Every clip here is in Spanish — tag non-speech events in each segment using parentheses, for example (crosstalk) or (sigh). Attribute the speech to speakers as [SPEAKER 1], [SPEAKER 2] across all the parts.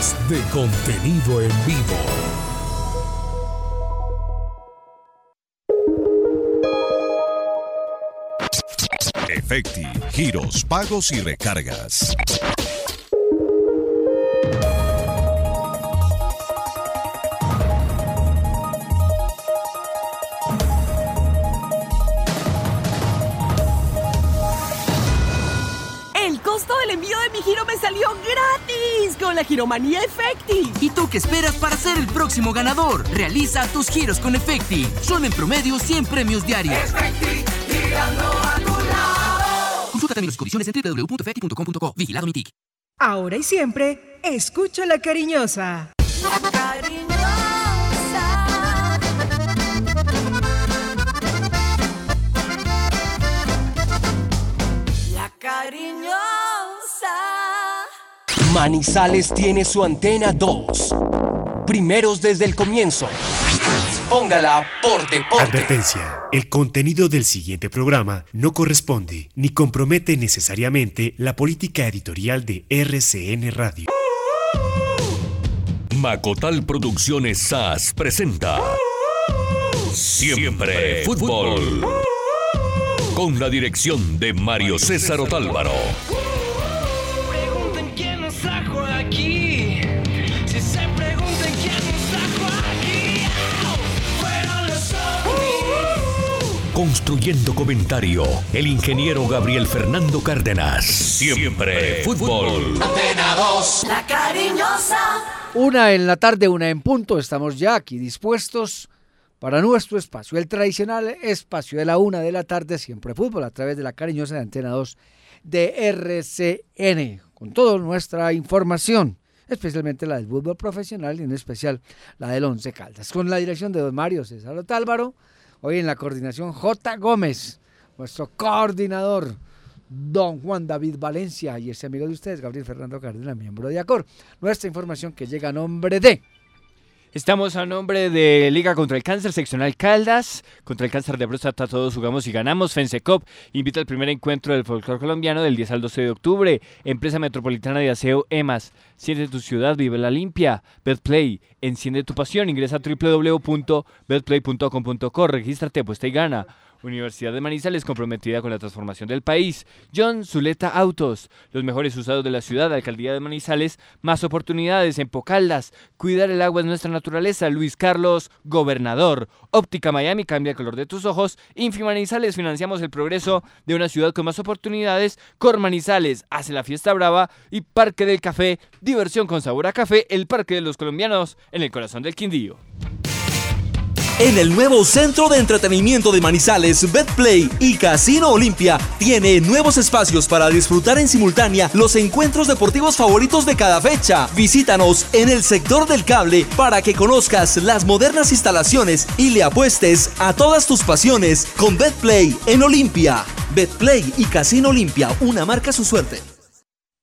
[SPEAKER 1] de contenido en vivo. Efecti, giros, pagos y recargas.
[SPEAKER 2] Con la Giromanía Efecti.
[SPEAKER 3] ¿Y tú qué esperas para ser el próximo ganador? Realiza tus giros con Efecti. Son en promedio 100 premios diarios. Efecti, girando a tu lado. Consulta también las condiciones en www.efecti.com.co. Vigilado mi tic.
[SPEAKER 4] Ahora y siempre, escucho la cariñosa. La cariñosa.
[SPEAKER 5] La cariñosa.
[SPEAKER 6] Manizales tiene su antena 2. Primeros desde el comienzo. Póngala por deporte.
[SPEAKER 7] Advertencia. El contenido del siguiente programa no corresponde ni compromete necesariamente la política editorial de RCN Radio.
[SPEAKER 1] Macotal Producciones SAS presenta Siempre Fútbol. Con la dirección de Mario César Otálvaro. Construyendo comentario, el ingeniero Gabriel Fernando Cárdenas. Siempre fútbol.
[SPEAKER 5] La cariñosa.
[SPEAKER 8] Una en la tarde, una en punto. Estamos ya aquí dispuestos para nuestro espacio, el tradicional espacio de la una de la tarde, siempre fútbol, a través de la cariñosa de Antena 2 de RCN, con toda nuestra información especialmente la del fútbol profesional y en especial la del Once Caldas, con la dirección de don Mario César Otálvaro, Hoy en la coordinación J. Gómez, nuestro coordinador, don Juan David Valencia y ese amigo de ustedes, Gabriel Fernando Cárdenas, miembro de ACOR. Nuestra información que llega a nombre de...
[SPEAKER 9] Estamos a nombre de Liga contra el Cáncer, seccional Caldas. Contra el cáncer de próstata todos jugamos y ganamos. FENSECOP invita al primer encuentro del folclore colombiano del 10 al 12 de octubre. Empresa Metropolitana de Aseo EMAS. Siente tu ciudad, vive la limpia. Betplay, enciende tu pasión. Ingresa a www.betplay.com.co. Regístrate, apuesta y gana. Universidad de Manizales comprometida con la transformación del país. John Zuleta Autos, los mejores usados de la ciudad, Alcaldía de Manizales, más oportunidades en Pocaldas. Cuidar el agua es nuestra naturaleza. Luis Carlos, gobernador. Óptica Miami, cambia el color de tus ojos. Infi Manizales, financiamos el progreso de una ciudad con más oportunidades. Cor Manizales, hace la fiesta brava. Y Parque del Café, diversión con sabor a café, el Parque de los Colombianos en el corazón del Quindío.
[SPEAKER 10] En el nuevo centro de entretenimiento de Manizales, Betplay y Casino Olimpia tiene nuevos espacios para disfrutar en simultánea los encuentros deportivos favoritos de cada fecha. Visítanos en el sector del cable para que conozcas las modernas instalaciones y le apuestes a todas tus pasiones con Betplay en Olimpia. Betplay y Casino Olimpia, una marca su suerte.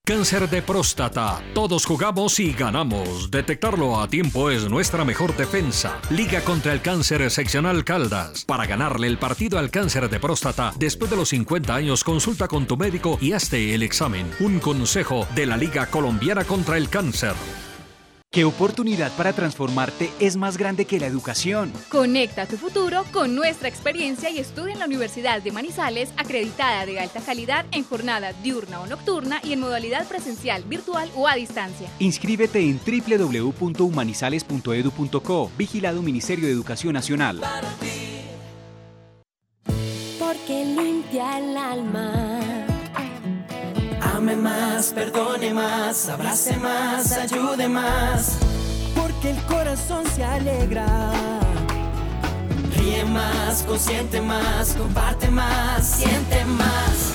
[SPEAKER 1] Cáncer de próstata. Todos jugamos y ganamos. Detectarlo a tiempo es nuestra mejor defensa. Liga contra el cáncer seccional Caldas. Para ganarle el partido al cáncer de próstata, después de los 50 años, consulta con tu médico y hazte el examen. Un consejo de la Liga Colombiana contra el Cáncer.
[SPEAKER 11] ¿Qué oportunidad para transformarte es más grande que la educación?
[SPEAKER 12] Conecta tu futuro con nuestra experiencia y estudia en la Universidad de Manizales, acreditada de alta calidad en jornada diurna o nocturna y en modalidad presencial, virtual o a distancia.
[SPEAKER 11] Inscríbete en www.humanizales.edu.co, vigilado Ministerio de Educación Nacional.
[SPEAKER 5] Porque limpia el alma
[SPEAKER 13] Ame más, perdone más, abrace más, ayude más.
[SPEAKER 14] Porque el corazón se alegra.
[SPEAKER 13] Ríe más, consiente más, comparte más, siente más.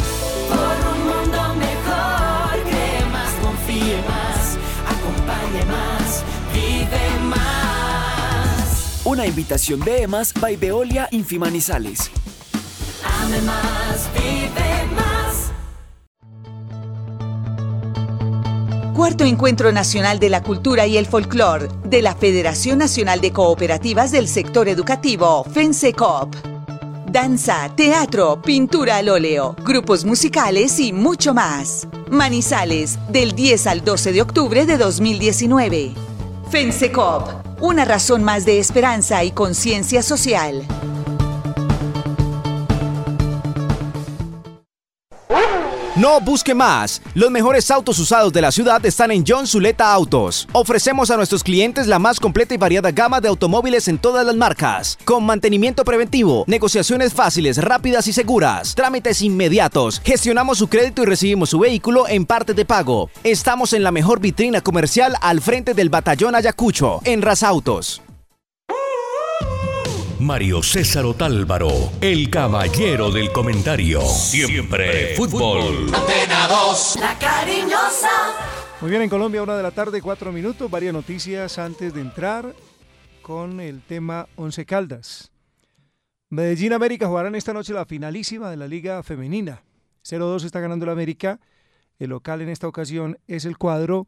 [SPEAKER 13] Por un mundo mejor, cree más, confíe más, acompañe más, vive más.
[SPEAKER 10] Una invitación de EMAS by Veolia Infimanizales.
[SPEAKER 13] Ame más, vive
[SPEAKER 15] Cuarto Encuentro Nacional de la Cultura y el Folclor de la Federación Nacional de Cooperativas del Sector Educativo, FENSECOP. danza, teatro, pintura al óleo, grupos musicales y mucho más. Manizales, del 10 al 12 de octubre de 2019. FENSECOP, una razón más de esperanza y conciencia social.
[SPEAKER 16] No busque más. Los mejores autos usados de la ciudad están en John Zuleta Autos. Ofrecemos a nuestros clientes la más completa y variada gama de automóviles en todas las marcas, con mantenimiento preventivo, negociaciones fáciles, rápidas y seguras, trámites inmediatos. Gestionamos su crédito y recibimos su vehículo en parte de pago. Estamos en la mejor vitrina comercial al frente del batallón Ayacucho, en Razautos.
[SPEAKER 1] Mario César Otálvaro, el caballero del comentario. Siempre fútbol.
[SPEAKER 5] Antena 2, la cariñosa.
[SPEAKER 17] Muy bien, en Colombia, una de la tarde, cuatro minutos. Varias noticias antes de entrar con el tema Once Caldas. Medellín América jugarán esta noche la finalísima de la Liga Femenina. 0-2 está ganando el América. El local en esta ocasión es el cuadro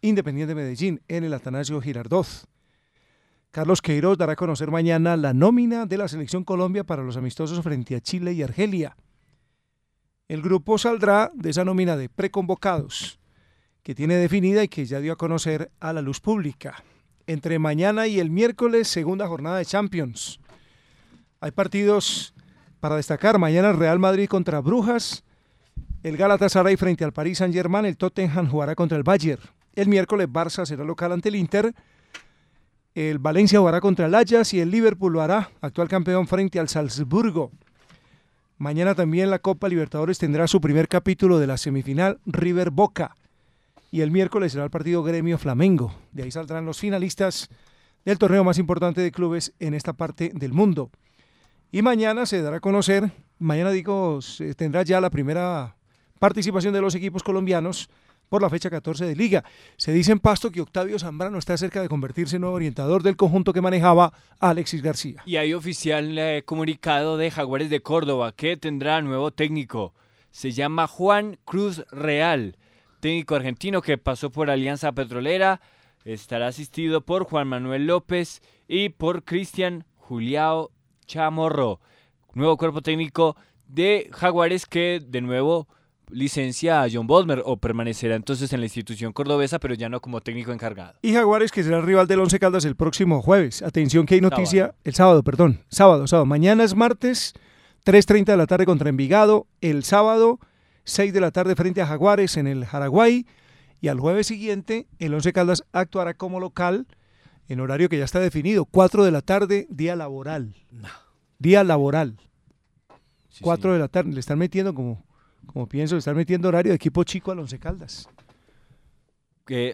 [SPEAKER 17] Independiente de Medellín en el Atanasio Girardot. Carlos Queiroz dará a conocer mañana la nómina de la Selección Colombia para los amistosos frente a Chile y Argelia. El grupo saldrá de esa nómina de preconvocados que tiene definida y que ya dio a conocer a la luz pública. Entre mañana y el miércoles, segunda jornada de Champions. Hay partidos para destacar. Mañana Real Madrid contra Brujas. El Galatasaray frente al Paris Saint-Germain. El Tottenham jugará contra el Bayern. El miércoles Barça será local ante el Inter. El Valencia jugará contra el Ajax y el Liverpool lo hará, actual campeón frente al Salzburgo. Mañana también la Copa Libertadores tendrá su primer capítulo de la semifinal River Boca. Y el miércoles será el partido Gremio Flamengo. De ahí saldrán los finalistas del torneo más importante de clubes en esta parte del mundo. Y mañana se dará a conocer, mañana digo, tendrá ya la primera participación de los equipos colombianos por la fecha 14 de liga. Se dice en Pasto que Octavio Zambrano está cerca de convertirse en nuevo orientador del conjunto que manejaba Alexis García.
[SPEAKER 9] Y hay oficial eh, comunicado de Jaguares de Córdoba que tendrá nuevo técnico. Se llama Juan Cruz Real, técnico argentino que pasó por Alianza Petrolera. Estará asistido por Juan Manuel López y por Cristian Juliao Chamorro. Nuevo cuerpo técnico de Jaguares que de nuevo licencia a John Bodmer o permanecerá entonces en la institución cordobesa, pero ya no como técnico encargado.
[SPEAKER 17] Y Jaguares, que será rival del Once Caldas el próximo jueves. Atención que hay noticia, el sábado, perdón, sábado, sábado. Mañana es martes, 3.30 de la tarde contra Envigado. El sábado, 6 de la tarde frente a Jaguares en el Jaraguay. Y al jueves siguiente, el Once Caldas actuará como local en horario que ya está definido, 4 de la tarde, día laboral. Día laboral. 4 de la tarde, le están metiendo como como pienso, estar metiendo horario de equipo chico al Once Caldas.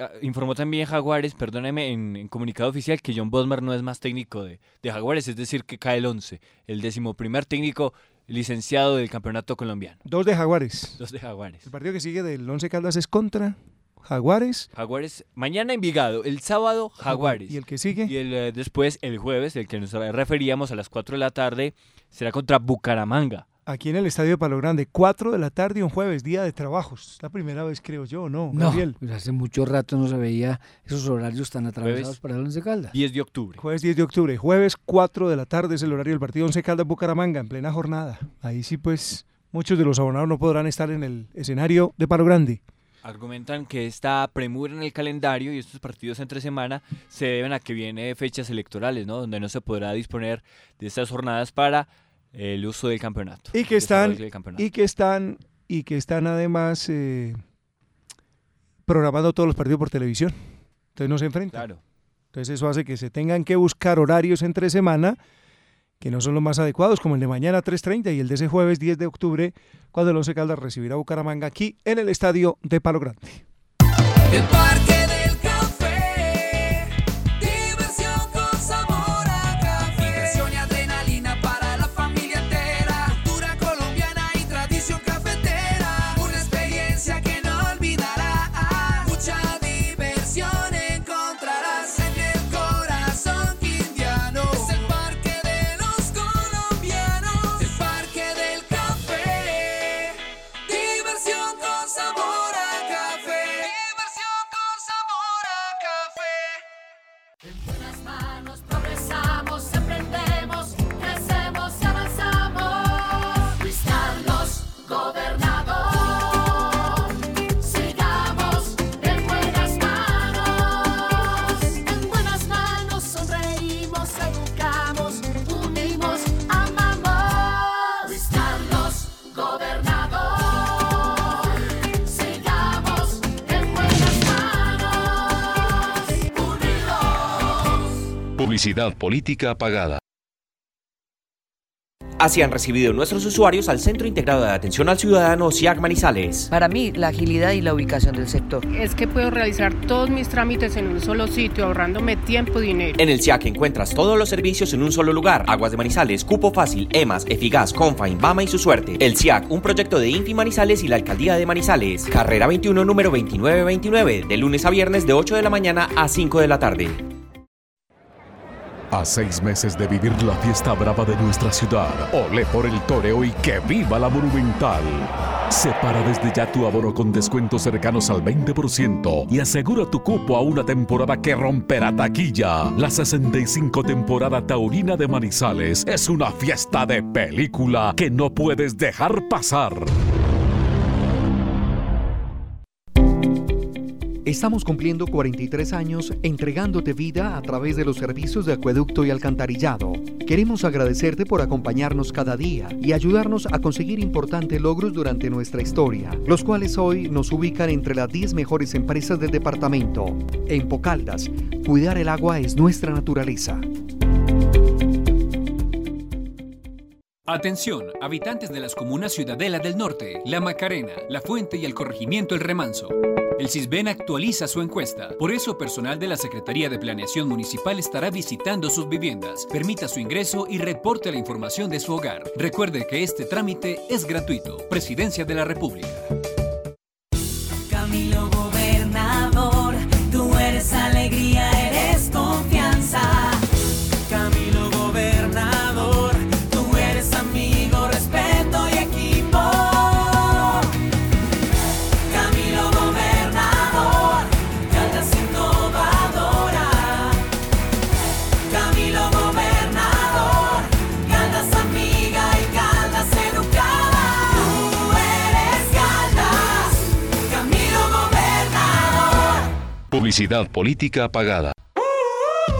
[SPEAKER 9] Ah, informó también Jaguares, perdóneme, en, en comunicado oficial que John Bosmer no es más técnico de, de Jaguares, es decir, que cae el 11, el décimo primer técnico licenciado del campeonato colombiano.
[SPEAKER 17] Dos de Jaguares.
[SPEAKER 9] Dos de Jaguares.
[SPEAKER 17] El partido que sigue del Once Caldas es contra Jaguares.
[SPEAKER 9] Jaguares, mañana Envigado, el sábado Jaguares.
[SPEAKER 17] ¿Y el que sigue?
[SPEAKER 9] Y el, eh, después, el jueves, el que nos referíamos a las 4 de la tarde, será contra Bucaramanga.
[SPEAKER 17] Aquí en el Estadio de Palo Grande, 4 de la tarde, un jueves, día de trabajos. Es la primera vez, creo yo, ¿no,
[SPEAKER 8] No,
[SPEAKER 17] Gabriel?
[SPEAKER 8] pues hace mucho rato no se veía esos horarios tan atravesados
[SPEAKER 9] Jueves.
[SPEAKER 8] para el Once Caldas.
[SPEAKER 9] 10 de octubre.
[SPEAKER 17] Jueves 10 de octubre, jueves 4 de la tarde es el horario del partido Once Caldas Bucaramanga en plena jornada. Ahí sí, pues, muchos de los abonados no podrán estar en el escenario de Palo Grande.
[SPEAKER 9] Argumentan que esta premura en el calendario y estos partidos entre semana se deben a que viene fechas electorales, ¿no? Donde no se podrá disponer de estas jornadas para el uso del campeonato.
[SPEAKER 17] Y que están, y que están, y que están además eh, programando todos los partidos por televisión. Entonces no se enfrentan.
[SPEAKER 9] Claro.
[SPEAKER 17] Entonces eso hace que se tengan que buscar horarios entre semana que no son los más adecuados, como el de mañana 3.30 y el de ese jueves 10 de octubre, cuando el Once Caldas recibirá a Bucaramanga aquí en el estadio de Palo Grande.
[SPEAKER 13] El Parque
[SPEAKER 1] Publicidad política pagada.
[SPEAKER 18] Así han recibido nuestros usuarios al Centro Integrado de Atención al Ciudadano CIAC Manizales.
[SPEAKER 19] Para mí, la agilidad y la ubicación del sector.
[SPEAKER 20] Es que puedo realizar todos mis trámites en un solo sitio, ahorrándome tiempo y dinero.
[SPEAKER 18] En el CIAC encuentras todos los servicios en un solo lugar. Aguas de Manizales, Cupo Fácil, EMAS, Efigas, Confain, Bama y su suerte. El CIAC, un proyecto de Infi Manizales y la Alcaldía de Manizales. Carrera 21, número 2929, de lunes a viernes de 8 de la mañana a 5 de la tarde.
[SPEAKER 1] A seis meses de vivir la fiesta brava de nuestra ciudad, ole por el toreo y que viva la monumental. Separa desde ya tu abono con descuentos cercanos al 20% y asegura tu cupo a una temporada que romperá taquilla. La 65 temporada taurina de Manizales es una fiesta de película que no puedes dejar pasar.
[SPEAKER 21] Estamos cumpliendo 43 años entregándote vida a través de los servicios de acueducto y alcantarillado. Queremos agradecerte por acompañarnos cada día y ayudarnos a conseguir importantes logros durante nuestra historia, los cuales hoy nos ubican entre las 10 mejores empresas del departamento. En Pocaldas, cuidar el agua es nuestra naturaleza.
[SPEAKER 22] Atención, habitantes de las comunas Ciudadela del Norte, La Macarena, La Fuente y el corregimiento El Remanso. El CISBEN actualiza su encuesta. Por eso, personal de la Secretaría de Planeación Municipal estará visitando sus viviendas. Permita su ingreso y reporte la información de su hogar. Recuerde que este trámite es gratuito. Presidencia de la República.
[SPEAKER 13] Camilo
[SPEAKER 1] Publicidad política pagada.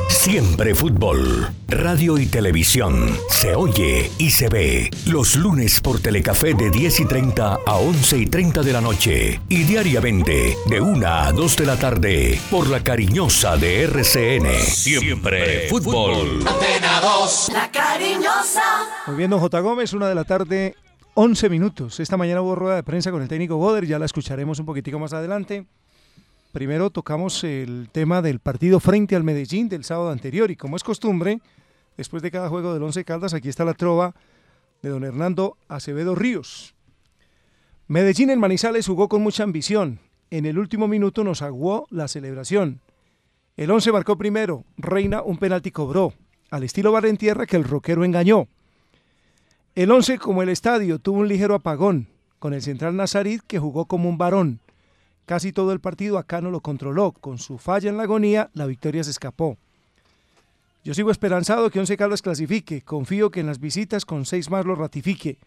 [SPEAKER 23] Siempre fútbol, radio y televisión. Se oye y se ve. Los lunes por Telecafé de 10 y 30 a 11 y 30 de la noche. Y diariamente de 1 a 2 de la tarde por la cariñosa de RCN. Siempre fútbol.
[SPEAKER 5] Antena 2.
[SPEAKER 13] La cariñosa.
[SPEAKER 17] Muy bien, don J. Gómez, una de la tarde, 11 minutos. Esta mañana hubo rueda de prensa con el técnico Boder, ya la escucharemos un poquitico más adelante. Primero tocamos el tema del partido frente al Medellín del sábado anterior y como es costumbre, después de cada juego del Once Caldas, aquí está la trova de don Hernando Acevedo Ríos. Medellín en Manizales jugó con mucha ambición. En el último minuto nos aguó la celebración. El Once marcó primero, Reina un penalti cobró, al estilo Barrentierra que el roquero engañó. El Once, como el estadio, tuvo un ligero apagón, con el central Nazarit que jugó como un varón. Casi todo el partido acá no lo controló. Con su falla en la agonía, la victoria se escapó. Yo sigo esperanzado que Once Caldas clasifique. Confío que en las visitas con seis más lo ratifique.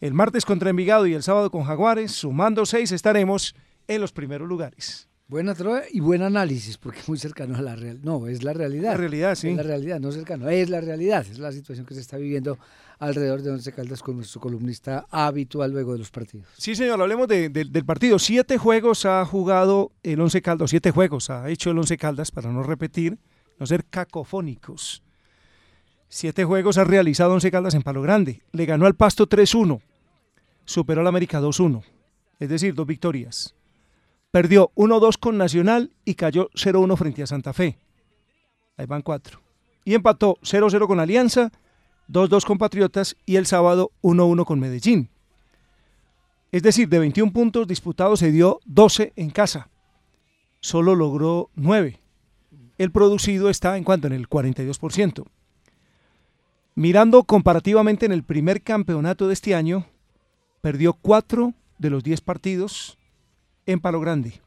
[SPEAKER 17] El martes contra Envigado y el sábado con Jaguares, sumando seis, estaremos en los primeros lugares.
[SPEAKER 8] Buena trova y buen análisis, porque muy cercano a la realidad. No, es la realidad.
[SPEAKER 17] La realidad, sí.
[SPEAKER 8] Es la realidad, no cercano, es la realidad. Es la situación que se está viviendo alrededor de Once Caldas con nuestro columnista habitual luego de los partidos.
[SPEAKER 17] Sí, señor, hablemos de- de- del partido. Siete juegos ha jugado el Once Caldas, siete juegos ha hecho el Once Caldas, para no repetir, no ser cacofónicos. Siete juegos ha realizado Once Caldas en Palo Grande. Le ganó al Pasto 3-1, superó al América 2-1, es decir, dos victorias. Perdió 1-2 con Nacional y cayó 0-1 frente a Santa Fe. Ahí van cuatro. Y empató 0-0 con Alianza, 2-2 con Patriotas y el sábado 1-1 con Medellín. Es decir, de 21 puntos disputados se dio 12 en casa. Solo logró 9. El producido está en cuanto en el 42%. Mirando comparativamente en el primer campeonato de este año, perdió 4 de los 10 partidos en Palo Grande.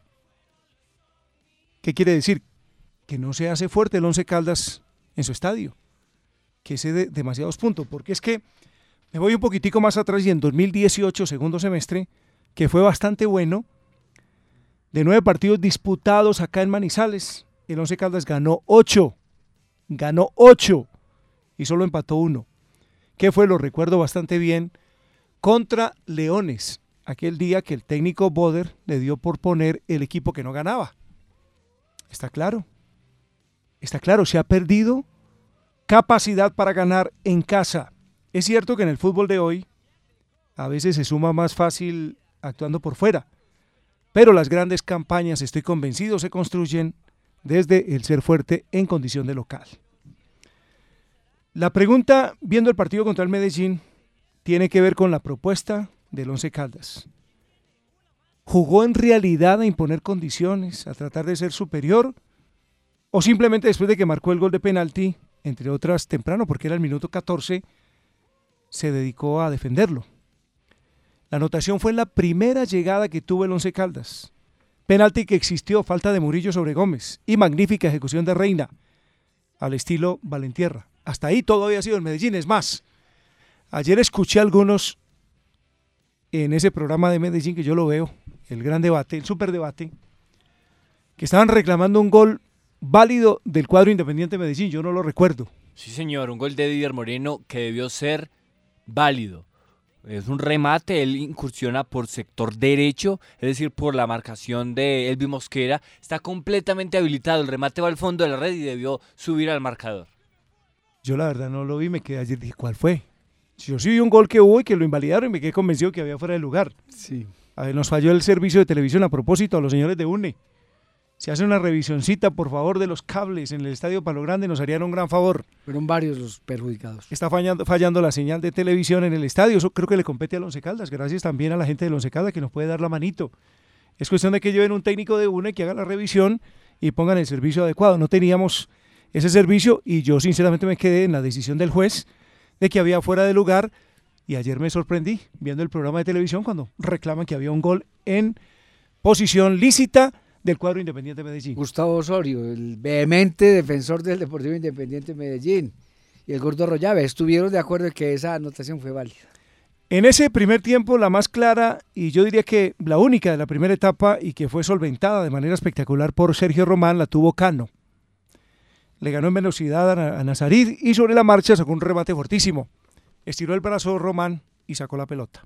[SPEAKER 17] ¿Qué quiere decir? Que no se hace fuerte el Once Caldas en su estadio, que cede demasiados puntos, porque es que me voy un poquitico más atrás y en 2018, segundo semestre, que fue bastante bueno, de nueve partidos disputados acá en Manizales, el Once Caldas ganó ocho, ganó ocho y solo empató uno. Que fue, lo recuerdo bastante bien, contra Leones, aquel día que el técnico Boder le dio por poner el equipo que no ganaba. Está claro. Está claro, se ha perdido capacidad para ganar en casa. Es cierto que en el fútbol de hoy a veces se suma más fácil actuando por fuera, pero las grandes campañas, estoy convencido, se construyen desde el ser fuerte en condición de local. La pregunta, viendo el partido contra el Medellín, tiene que ver con la propuesta del Once Caldas. ¿Jugó en realidad a imponer condiciones, a tratar de ser superior? ¿O simplemente después de que marcó el gol de penalti, entre otras temprano, porque era el minuto 14, se dedicó a defenderlo? La anotación fue la primera llegada que tuvo el Once Caldas. Penalti que existió, falta de Murillo sobre Gómez y magnífica ejecución de Reina, al estilo Valentierra. Hasta ahí todo había sido en Medellín. Es más, ayer escuché a algunos en ese programa de Medellín que yo lo veo, el gran debate, el super debate, que estaban reclamando un gol válido del cuadro Independiente de Medellín. Yo no lo recuerdo.
[SPEAKER 9] Sí, señor, un gol de Didier Moreno que debió ser válido. Es un remate, él incursiona por sector derecho, es decir, por la marcación de Elvi Mosquera. Está completamente habilitado, el remate va al fondo de la red y debió subir al marcador.
[SPEAKER 17] Yo la verdad no lo vi, me quedé ayer dije, ¿cuál fue? Yo sí vi un gol que hubo y que lo invalidaron y me quedé convencido que había fuera de lugar.
[SPEAKER 8] Sí.
[SPEAKER 17] A ver, nos falló el servicio de televisión a propósito a los señores de UNE. Si hace una revisioncita, por favor, de los cables en el Estadio Palo Grande, nos harían un gran favor.
[SPEAKER 8] Fueron varios los perjudicados.
[SPEAKER 17] Está fallando, fallando la señal de televisión en el estadio. Eso creo que le compete al Once Caldas. Gracias también a la gente del Once Caldas que nos puede dar la manito. Es cuestión de que lleven un técnico de UNE que haga la revisión y pongan el servicio adecuado. No teníamos ese servicio y yo sinceramente me quedé en la decisión del juez de que había fuera de lugar y ayer me sorprendí viendo el programa de televisión cuando reclaman que había un gol en posición lícita del cuadro Independiente de Medellín.
[SPEAKER 8] Gustavo Osorio, el vehemente defensor del Deportivo Independiente de Medellín y el Gordo Rollave estuvieron de acuerdo en que esa anotación fue válida.
[SPEAKER 17] En ese primer tiempo, la más clara y yo diría que la única de la primera etapa y que fue solventada de manera espectacular por Sergio Román, la tuvo Cano. Le ganó en velocidad a, a Nazarit y sobre la marcha sacó un remate fortísimo. Estiró el brazo Román y sacó la pelota.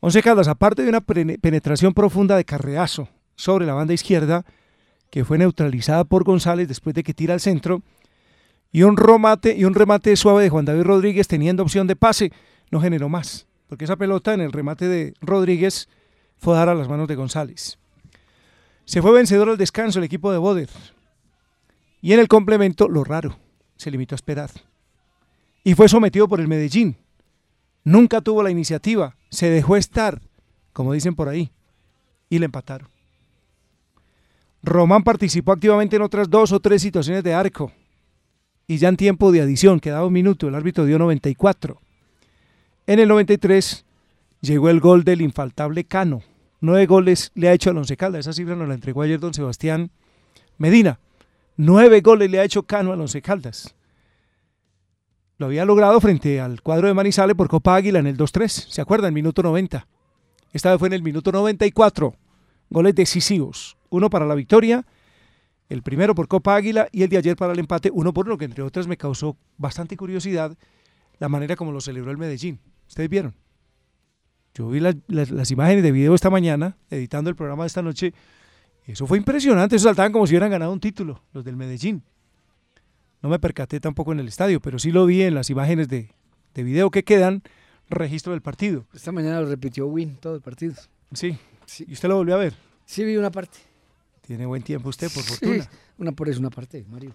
[SPEAKER 17] Once Caldas, aparte de una penetración profunda de Carreazo sobre la banda izquierda, que fue neutralizada por González después de que tira al centro, y un remate, suave de Juan David Rodríguez teniendo opción de pase, no generó más, porque esa pelota en el remate de Rodríguez fue a dar a las manos de González. Se fue vencedor al descanso el equipo de Boder. Y en el complemento, lo raro, se limitó a esperar. Y fue sometido por el Medellín. Nunca tuvo la iniciativa, se dejó estar, como dicen por ahí, y le empataron. Román participó activamente en otras dos o tres situaciones de arco. Y ya en tiempo de adición, quedaba un minuto, el árbitro dio 94. En el 93 llegó el gol del infaltable Cano. Nueve goles le ha hecho a Once Caldas. Esa cifra nos la entregó ayer don Sebastián Medina. Nueve goles le ha hecho Cano a Once Caldas. Lo había logrado frente al cuadro de Manizales por Copa Águila en el 2-3. ¿Se acuerdan? Minuto 90. Esta vez fue en el minuto 94. Goles decisivos. Uno para la victoria, el primero por Copa Águila y el de ayer para el empate, uno por uno, que entre otras me causó bastante curiosidad la manera como lo celebró el Medellín. ¿Ustedes vieron? Yo vi las, las, las imágenes de video esta mañana, editando el programa de esta noche. Eso fue impresionante. Eso saltaban como si hubieran ganado un título, los del Medellín. No me percaté tampoco en el estadio, pero sí lo vi en las imágenes de, de video que quedan, registro del partido.
[SPEAKER 8] Esta mañana lo repitió Win, todo el partido.
[SPEAKER 17] Sí. Sí. ¿Y usted lo volvió a ver?
[SPEAKER 8] Sí, vi una parte.
[SPEAKER 17] Tiene buen tiempo usted, por fortuna.
[SPEAKER 8] Sí, una por eso, una parte, Mario.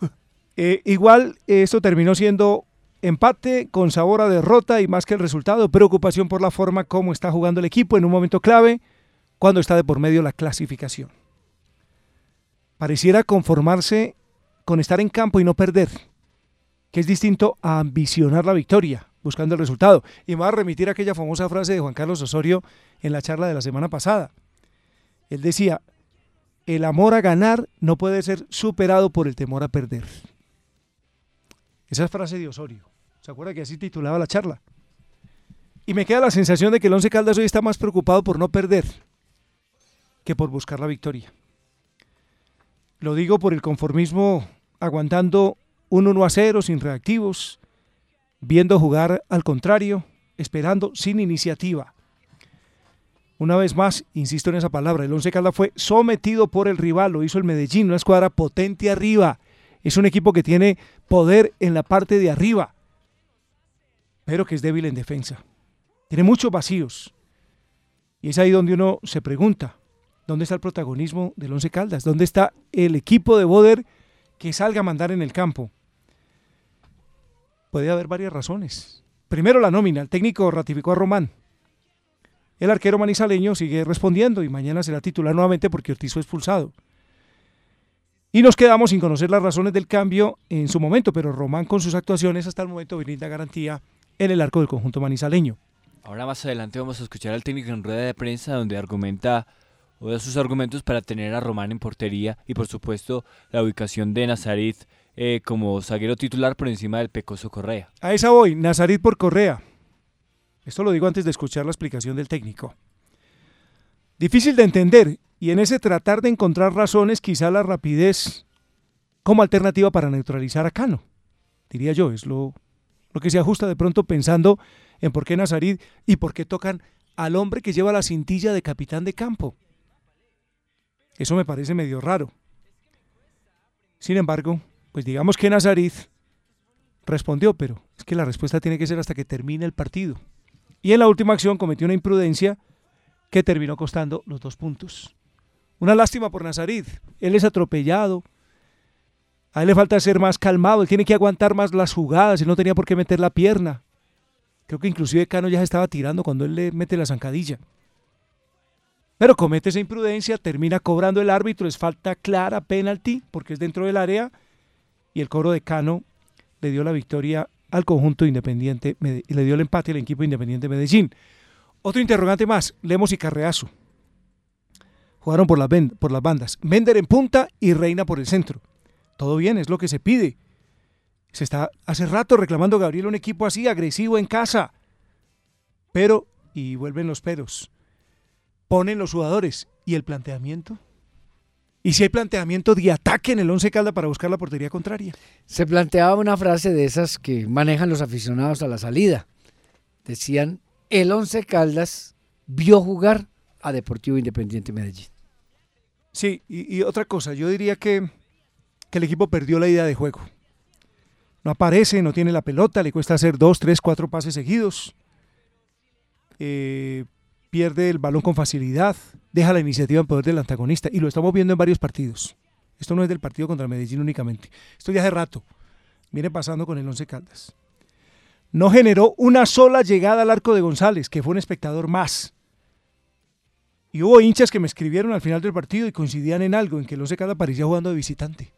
[SPEAKER 8] (laughs)
[SPEAKER 17] eh, igual, esto terminó siendo empate con sabor a derrota y más que el resultado, preocupación por la forma como está jugando el equipo en un momento clave cuando está de por medio la clasificación. Pareciera conformarse con estar en campo y no perder, que es distinto a ambicionar la victoria, buscando el resultado. Y me va a remitir a aquella famosa frase de Juan Carlos Osorio en la charla de la semana pasada. Él decía, el amor a ganar no puede ser superado por el temor a perder. Esa es frase de Osorio. ¿Se acuerda que así titulaba la charla? Y me queda la sensación de que el Once Caldas hoy está más preocupado por no perder que por buscar la victoria. Lo digo por el conformismo aguantando un 1 a 0 sin reactivos, viendo jugar al contrario, esperando sin iniciativa. Una vez más, insisto en esa palabra, el Once Caldas fue sometido por el rival, lo hizo el Medellín, una escuadra potente arriba, Es un equipo que tiene poder en la parte de arriba, pero que es débil en defensa. Tiene muchos vacíos. Y es ahí donde uno se pregunta, ¿dónde está el protagonismo del Once Caldas? ¿Dónde está el equipo de Boder que salga a mandar en el campo? Puede haber varias razones. Primero la nómina, el técnico ratificó a Román. El arquero manizaleño sigue respondiendo y mañana será titular nuevamente porque Ortiz fue expulsado. Y nos quedamos sin conocer las razones del cambio en su momento, pero Román con sus actuaciones hasta el momento brinda garantía en el arco del conjunto manizaleño.
[SPEAKER 9] Ahora más adelante vamos a escuchar al técnico en rueda de prensa donde argumenta o da sus argumentos para tener a Román en portería y por supuesto la ubicación de Nazarit eh, como zaguero titular por encima del Pecoso Correa.
[SPEAKER 17] A esa voy, Nazarit por Correa. Esto lo digo antes de escuchar la explicación del técnico. Difícil de entender y en ese tratar de encontrar razones quizá la rapidez como alternativa para neutralizar a Cano. Diría yo, es lo, lo que se ajusta de pronto pensando en por qué Nazarit y por qué tocan al hombre que lleva la cintilla de capitán de campo. Eso me parece medio raro. Sin embargo, pues digamos que Nazarit respondió, pero es que la respuesta tiene que ser hasta que termine el partido. Y en la última acción cometió una imprudencia que terminó costando los dos puntos. Una lástima por Nazarit. Él es atropellado. A él le falta ser más calmado. Él tiene que aguantar más las jugadas. Él no tenía por qué meter la pierna. Creo que inclusive Cano ya se estaba tirando cuando él le mete la zancadilla. Pero comete esa imprudencia, termina cobrando el árbitro, es falta clara, penalti, porque es dentro del área, y el cobro de Cano le dio la victoria al conjunto independiente le dio el empate al equipo independiente Medellín. Otro interrogante más, Lemos y Carreazo. Jugaron por las, por las bandas. Mender en punta y Reina por el centro. Todo bien, es lo que se pide. Se está hace rato reclamando Gabriel un equipo así, agresivo en casa. Pero, y vuelven los peros, ponen los jugadores. ¿Y el planteamiento? ¿Y si hay planteamiento de ataque en el 11 Calda para buscar la portería contraria?
[SPEAKER 8] Se planteaba una frase de esas que manejan los aficionados a la salida. Decían, el 11 Caldas vio jugar a Deportivo Independiente Medellín.
[SPEAKER 17] Sí, y, y otra cosa, yo diría que, que el equipo perdió la idea de juego no aparece, no tiene la pelota, le cuesta hacer dos, tres, cuatro pases seguidos, eh, pierde el balón con facilidad, deja la iniciativa en poder del antagonista y lo estamos viendo en varios partidos. Esto no es del partido contra Medellín únicamente, esto ya hace rato, viene pasando con el Once Caldas. No generó una sola llegada al arco de González, que fue un espectador más. Y hubo hinchas que me escribieron al final del partido y coincidían en algo, en que el Once Caldas parecía jugando de visitante.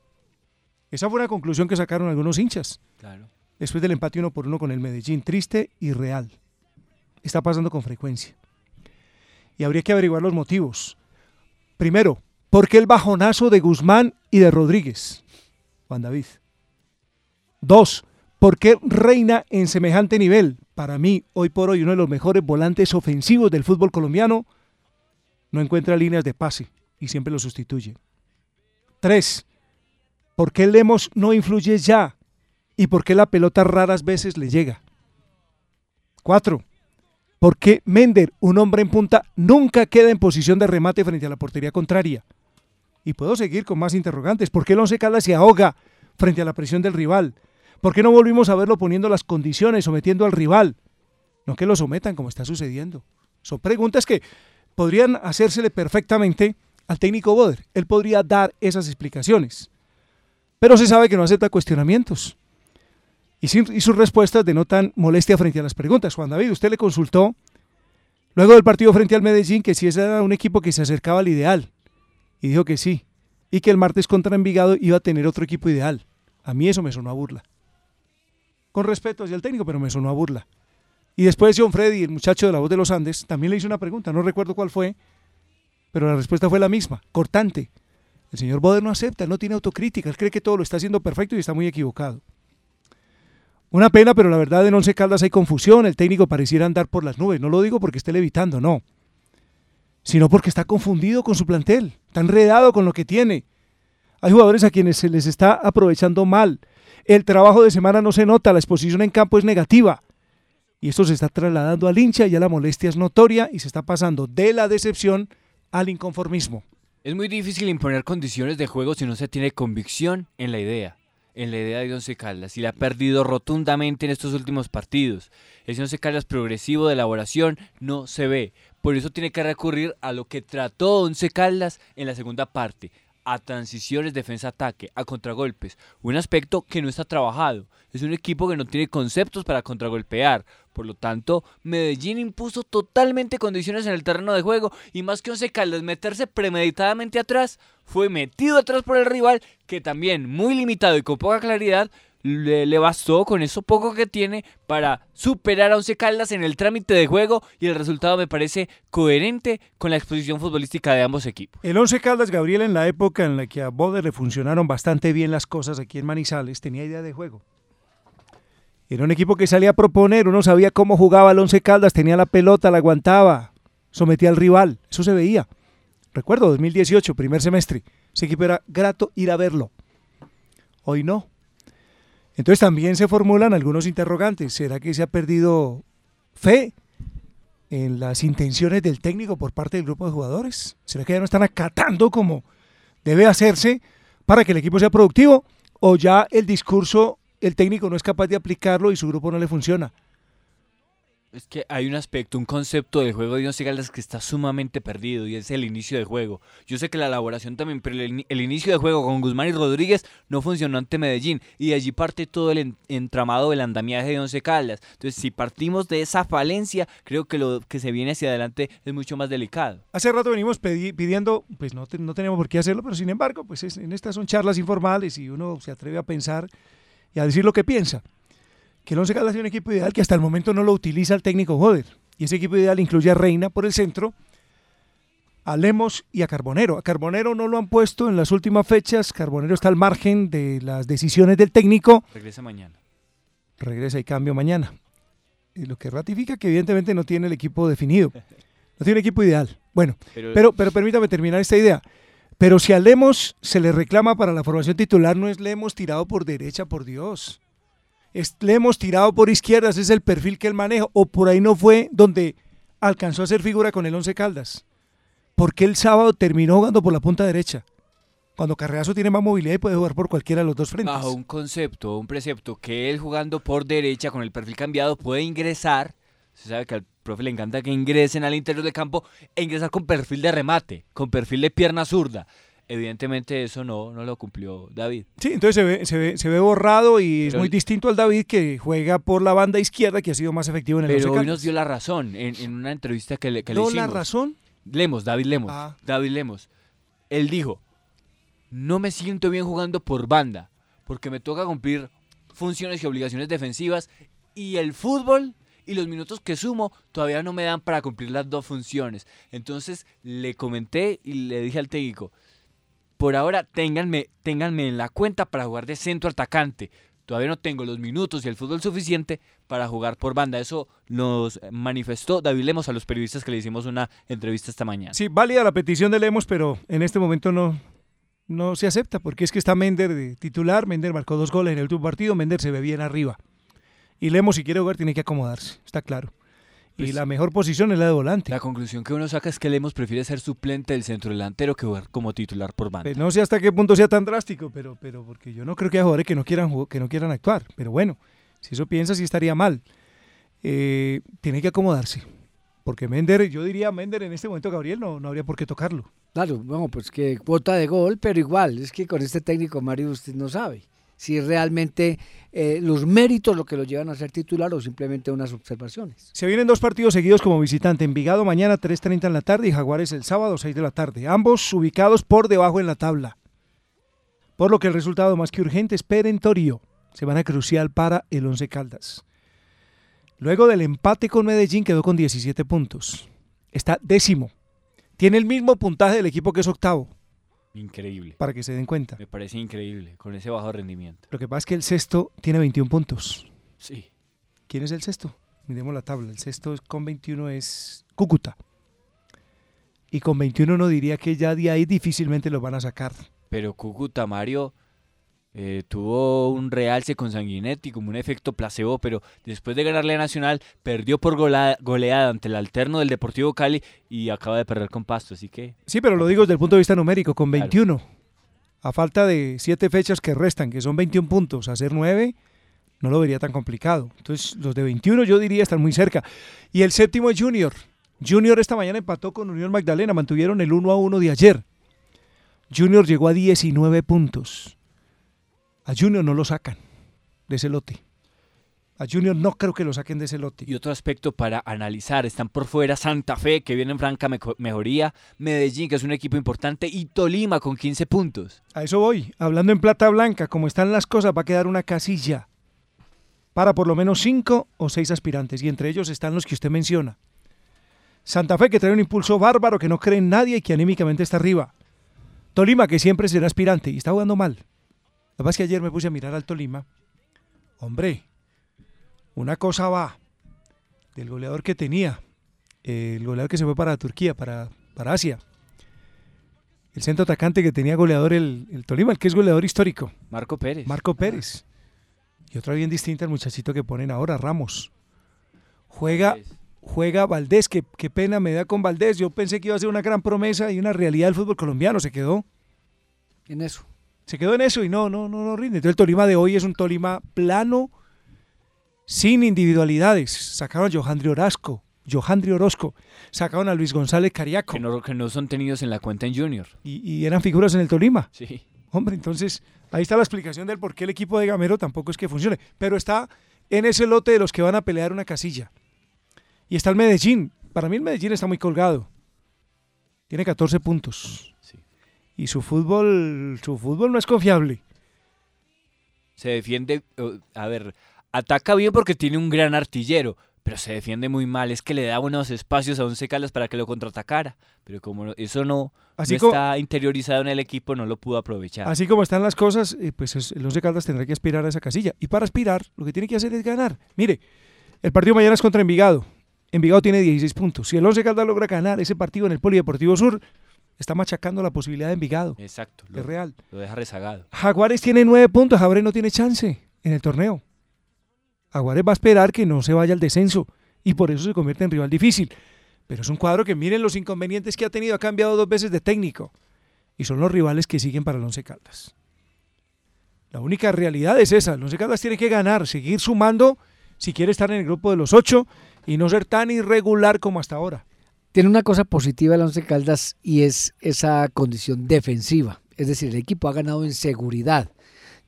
[SPEAKER 17] Esa fue una conclusión que sacaron algunos hinchas. Después del empate uno por uno con el Medellín, triste y real. Está pasando con frecuencia. Y habría que averiguar los motivos. Primero, ¿por qué el bajonazo de Guzmán y de Rodríguez? Juan David. Dos, ¿por qué reina en semejante nivel? Para mí, hoy por hoy, uno de los mejores volantes ofensivos del fútbol colombiano, no encuentra líneas de pase y siempre lo sustituye. Tres, ¿Por qué Lemos no influye ya? ¿Y por qué la pelota raras veces le llega? Cuatro. ¿Por qué Mender, un hombre en punta, nunca queda en posición de remate frente a la portería contraria? Y puedo seguir con más interrogantes. ¿Por qué el Once se ahoga frente a la presión del rival? ¿Por qué no volvimos a verlo poniendo las condiciones, sometiendo al rival? No que lo sometan como está sucediendo. Son preguntas que podrían hacérsele perfectamente al técnico Boder. Él podría dar esas explicaciones pero se sabe que no acepta cuestionamientos. Y, sus respuestas denotan molestia frente a las preguntas. Juan David, usted le consultó luego del partido frente al Medellín que si ese era un equipo que se acercaba al ideal. Y dijo que sí. Y que el martes contra Envigado iba a tener otro equipo ideal. A mí eso me sonó a burla. Con respeto hacia el técnico, pero me sonó a burla. Y después John Freddy, el muchacho de la voz de los Andes, también le hizo una pregunta, no recuerdo cuál fue, pero la respuesta fue la misma, cortante. El señor Boder no acepta, no tiene autocrítica, él cree que todo lo está haciendo perfecto y está muy equivocado. Una pena, pero la verdad en Once Caldas hay confusión, el técnico pareciera andar por las nubes, no lo digo porque esté levitando, no, sino porque está confundido con su plantel, está enredado con lo que tiene. Hay jugadores a quienes se les está aprovechando mal, el trabajo de semana no se nota, la exposición en campo es negativa. Y esto se está trasladando al hincha, ya la molestia es notoria y se está pasando de la decepción al inconformismo.
[SPEAKER 9] Es muy difícil imponer condiciones de juego si no se tiene convicción en la idea. En la idea de Once Caldas y la ha perdido rotundamente en estos últimos partidos. Ese Once Caldas progresivo de elaboración no se ve. Por eso tiene que recurrir a lo que trató Once Caldas en la segunda parte, a transiciones defensa-ataque, a contragolpes, un aspecto que no está trabajado. Es un equipo que no tiene conceptos para contragolpear. Por lo tanto, Medellín impuso totalmente condiciones en el terreno de juego y más que Once Caldas meterse premeditadamente atrás, fue metido atrás por el rival que también, muy limitado y con poca claridad, le, bastó con eso poco que tiene para superar a Once Caldas en el trámite de juego y el resultado me parece coherente con la exposición futbolística de ambos equipos.
[SPEAKER 17] El Once Caldas, Gabriel, en la época en la que a Boder le funcionaron bastante bien las cosas aquí en Manizales, tenía idea de juego. Era un equipo que salía a proponer, uno sabía cómo jugaba el Once Caldas, tenía la pelota, la aguantaba, sometía al rival, eso se veía. Recuerdo, 2018, primer semestre, ese equipo era grato ir a verlo. Hoy no, entonces también se formulan algunos interrogantes. ¿Será que se ha perdido fe en las intenciones del técnico por parte del grupo de jugadores? ¿Será que ya no están acatando como debe hacerse para que el equipo sea productivo? ¿O ya el discurso, el técnico no es capaz de aplicarlo y su grupo no le funciona?
[SPEAKER 9] Es que hay un aspecto, un concepto del juego de Once Caldas que está sumamente perdido y es el inicio de juego. Yo sé que la elaboración también, pero el, inicio de juego con Guzmán y Rodríguez no funcionó ante Medellín y de allí parte todo el entramado del andamiaje de Once Caldas. Entonces, si partimos de esa falencia, creo que lo que se viene hacia adelante es mucho más delicado.
[SPEAKER 17] Hace rato venimos pidiendo, pues no, no tenemos por qué hacerlo, pero sin embargo, pues en estas son charlas informales y uno se atreve a pensar y a decir lo que piensa que el Once Caldas tiene un equipo ideal que hasta el momento no lo utiliza el técnico Joder. Y ese equipo ideal incluye a Reina por el centro, a Lemos y a Carbonero. A Carbonero no lo han puesto en las últimas fechas. Carbonero está al margen de las decisiones del técnico.
[SPEAKER 9] Regresa mañana.
[SPEAKER 17] Regresa y cambio mañana. Y lo que ratifica que evidentemente no tiene el equipo definido. No tiene equipo ideal. Bueno, pero, pero, permítame terminar esta idea. Pero si a Lemos se le reclama para la formación titular, no es Lemos tirado por derecha, por Dios le hemos tirado por izquierdas, es el perfil que él maneja, o por ahí no fue donde alcanzó a ser figura con el Once Caldas. Porque el sábado terminó jugando por la punta derecha. Cuando Carreazo tiene más movilidad y puede jugar por cualquiera de los dos frentes.
[SPEAKER 9] Bajo un concepto, un precepto, que él jugando por derecha con el perfil cambiado puede ingresar. Se sabe que al profe le encanta que ingresen al interior del campo e ingresar con perfil de remate, con perfil de pierna zurda. Evidentemente eso no, no lo cumplió David.
[SPEAKER 17] Sí, entonces se ve, se ve, se ve borrado y es muy distinto al David que juega por la banda izquierda que ha sido más efectivo en el
[SPEAKER 9] Pero hoy nos dio la razón en, una entrevista que le, que
[SPEAKER 17] le la razón?
[SPEAKER 9] Lemos, David Lemos. Ah. David Lemos. Él dijo, no me siento bien jugando por banda porque me toca cumplir funciones y obligaciones defensivas y el fútbol y los minutos que sumo todavía no me dan para cumplir las dos funciones. Entonces le comenté y le dije al técnico, por ahora ténganme, ténganme en la cuenta para jugar de centro atacante. Todavía no tengo los minutos y el fútbol suficiente para jugar por banda. Eso nos manifestó David Lemos a los periodistas que le hicimos una entrevista esta mañana.
[SPEAKER 17] Sí, válida la petición de Lemos, pero en este momento no, no se acepta, porque es que está Mender de titular, Mender marcó dos goles en el último partido, Mender se ve bien arriba. Y Lemos, si quiere jugar, tiene que acomodarse, está claro y pues la mejor posición es la de volante.
[SPEAKER 9] La conclusión que uno saca es que Lemos prefiere ser suplente del centro delantero que jugar como titular por banda.
[SPEAKER 17] Pues no sé hasta qué punto sea tan drástico, pero, pero porque yo no creo que haya jugadores que no quieran, que no quieran actuar. Pero bueno, si eso piensa, sí estaría mal. Eh, tiene que acomodarse. Porque Mender, yo diría Mender en este momento, Gabriel, no, no habría por qué tocarlo.
[SPEAKER 8] Claro, bueno, pues que cuota de gol, pero igual, es que con este técnico Mario usted no sabe si realmente eh, los méritos lo que lo llevan a ser titular o simplemente unas observaciones.
[SPEAKER 17] Se vienen dos partidos seguidos como visitante, Envigado mañana 3.30 en la tarde y Jaguares el sábado 6 de la tarde, ambos ubicados por debajo en la tabla. Por lo que el resultado más que urgente es perentorio, semana crucial para el Once Caldas. Luego del empate con Medellín quedó con 17 puntos. Está décimo. Tiene el mismo puntaje del equipo que es octavo.
[SPEAKER 9] Increíble.
[SPEAKER 17] Para que se den cuenta.
[SPEAKER 9] Me parece increíble, con ese bajo rendimiento.
[SPEAKER 17] Lo que pasa es que el sexto tiene 21 puntos.
[SPEAKER 9] Sí.
[SPEAKER 17] ¿Quién es el sexto? Miremos la tabla. El sexto con 21 es Cúcuta. Y con 21 uno diría que ya de ahí difícilmente lo van a sacar.
[SPEAKER 9] Pero Cúcuta, Mario, eh, tuvo un realce con Sanguinetti como un efecto placebo, pero después de ganarle a Nacional, perdió por goleada, ante el alterno del Deportivo Cali y acaba de perder con Pasto, así que...
[SPEAKER 17] Sí, pero lo digo desde el punto de vista numérico, con 21. A falta de siete fechas que restan, que son 21 puntos, hacer nueve, no lo vería tan complicado. Entonces, los de 21 yo diría están muy cerca. Y el séptimo es Junior. Junior esta mañana empató con Unión Magdalena, mantuvieron el 1 a 1 de ayer. Junior llegó a 19 puntos. A Junior no lo sacan de ese lote. A Junior no creo que lo saquen de ese lote.
[SPEAKER 9] Y otro aspecto para analizar, están por fuera Santa Fe, que viene en franca mejoría, Medellín, que es un equipo importante, y Tolima con 15 puntos.
[SPEAKER 17] A eso voy. Hablando en plata blanca, como están las cosas, va a quedar una casilla para por lo menos cinco o seis aspirantes, y entre ellos están los que usted menciona. Santa Fe, que trae un impulso bárbaro, que no cree en nadie y que anímicamente está arriba. Tolima, que siempre será aspirante y está jugando mal. Lo que pasa es que ayer me puse a mirar al Tolima. Hombre, una cosa va del goleador que tenía, el goleador que se fue para Turquía, para, para Asia. El centro atacante que tenía goleador el, Tolima, el que es goleador histórico.
[SPEAKER 9] Marco Pérez.
[SPEAKER 17] Marco Pérez. Y otra bien distinta el muchachito que ponen ahora, Ramos. Juega, juega Valdés, que qué pena me da con Valdés. Yo pensé que iba a ser una gran promesa y una realidad del fútbol colombiano. Se quedó.
[SPEAKER 8] En eso.
[SPEAKER 17] Se quedó en eso y no, no, no, no rinde. Entonces el Tolima de hoy es un Tolima plano, sin individualidades. Sacaron a Johandri Orozco, Johandri Orozco, sacaron a Luis González Cariaco.
[SPEAKER 9] Que no, que no son tenidos en la cuenta en Junior.
[SPEAKER 17] Y, eran figuras en el Tolima.
[SPEAKER 9] Sí.
[SPEAKER 17] Hombre, entonces ahí está la explicación del por qué el equipo de Gamero tampoco es que funcione. Pero está en ese lote de los que van a pelear una casilla. Y está el Medellín. Para mí el Medellín está muy colgado. Tiene 14 puntos. Y su fútbol, su fútbol no es confiable.
[SPEAKER 9] Se defiende, a ver, ataca bien porque tiene un gran artillero, pero se defiende muy mal. Es que le da buenos espacios a Once Caldas para que lo contraatacara. Pero como eso no, está interiorizado en el equipo, no lo pudo aprovechar.
[SPEAKER 17] Así como están las cosas, eh, pues el Once Caldas tendrá que aspirar a esa casilla. Y para aspirar, lo que tiene que hacer es ganar. Mire, el partido mañana es contra Envigado. Envigado tiene 16 puntos. Si el Once Caldas logra ganar ese partido en el Polideportivo Sur, está machacando la posibilidad de Envigado.
[SPEAKER 9] Exacto.
[SPEAKER 17] es real.
[SPEAKER 9] Lo deja rezagado.
[SPEAKER 17] Jaguares tiene 9 puntos. Jaguares no tiene chance en el torneo. Aguares va a esperar que no se vaya al descenso y por eso se convierte en rival difícil. Pero es un cuadro que miren los inconvenientes que ha tenido, ha cambiado dos veces de técnico y son los rivales que siguen para el Once Caldas. La única realidad es esa, el Once Caldas tiene que ganar, seguir sumando si quiere estar en el grupo de los ocho y no ser tan irregular como hasta ahora.
[SPEAKER 8] Tiene una cosa positiva el Once Caldas y es esa condición defensiva, es decir, el equipo ha ganado en seguridad.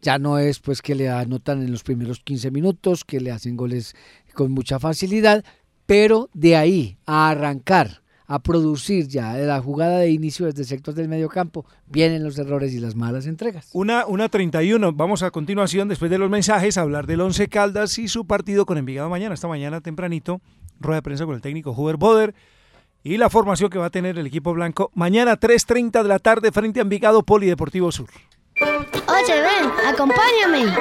[SPEAKER 8] Ya no es pues que le anotan en los primeros 15 minutos, que le hacen goles con mucha facilidad, pero de ahí a arrancar, a producir ya de la jugada de inicio desde sectores del medio campo, vienen los errores y las malas entregas.
[SPEAKER 17] Una, una 31, vamos a continuación, después de los mensajes, a hablar del Once Caldas y su partido con Envigado mañana, esta mañana tempranito, rueda de prensa con el técnico Huber Boder y la formación que va a tener el equipo blanco mañana 3.30 de la tarde frente a Envigado Polideportivo Sur.
[SPEAKER 24] Oye, ven, acompáñame.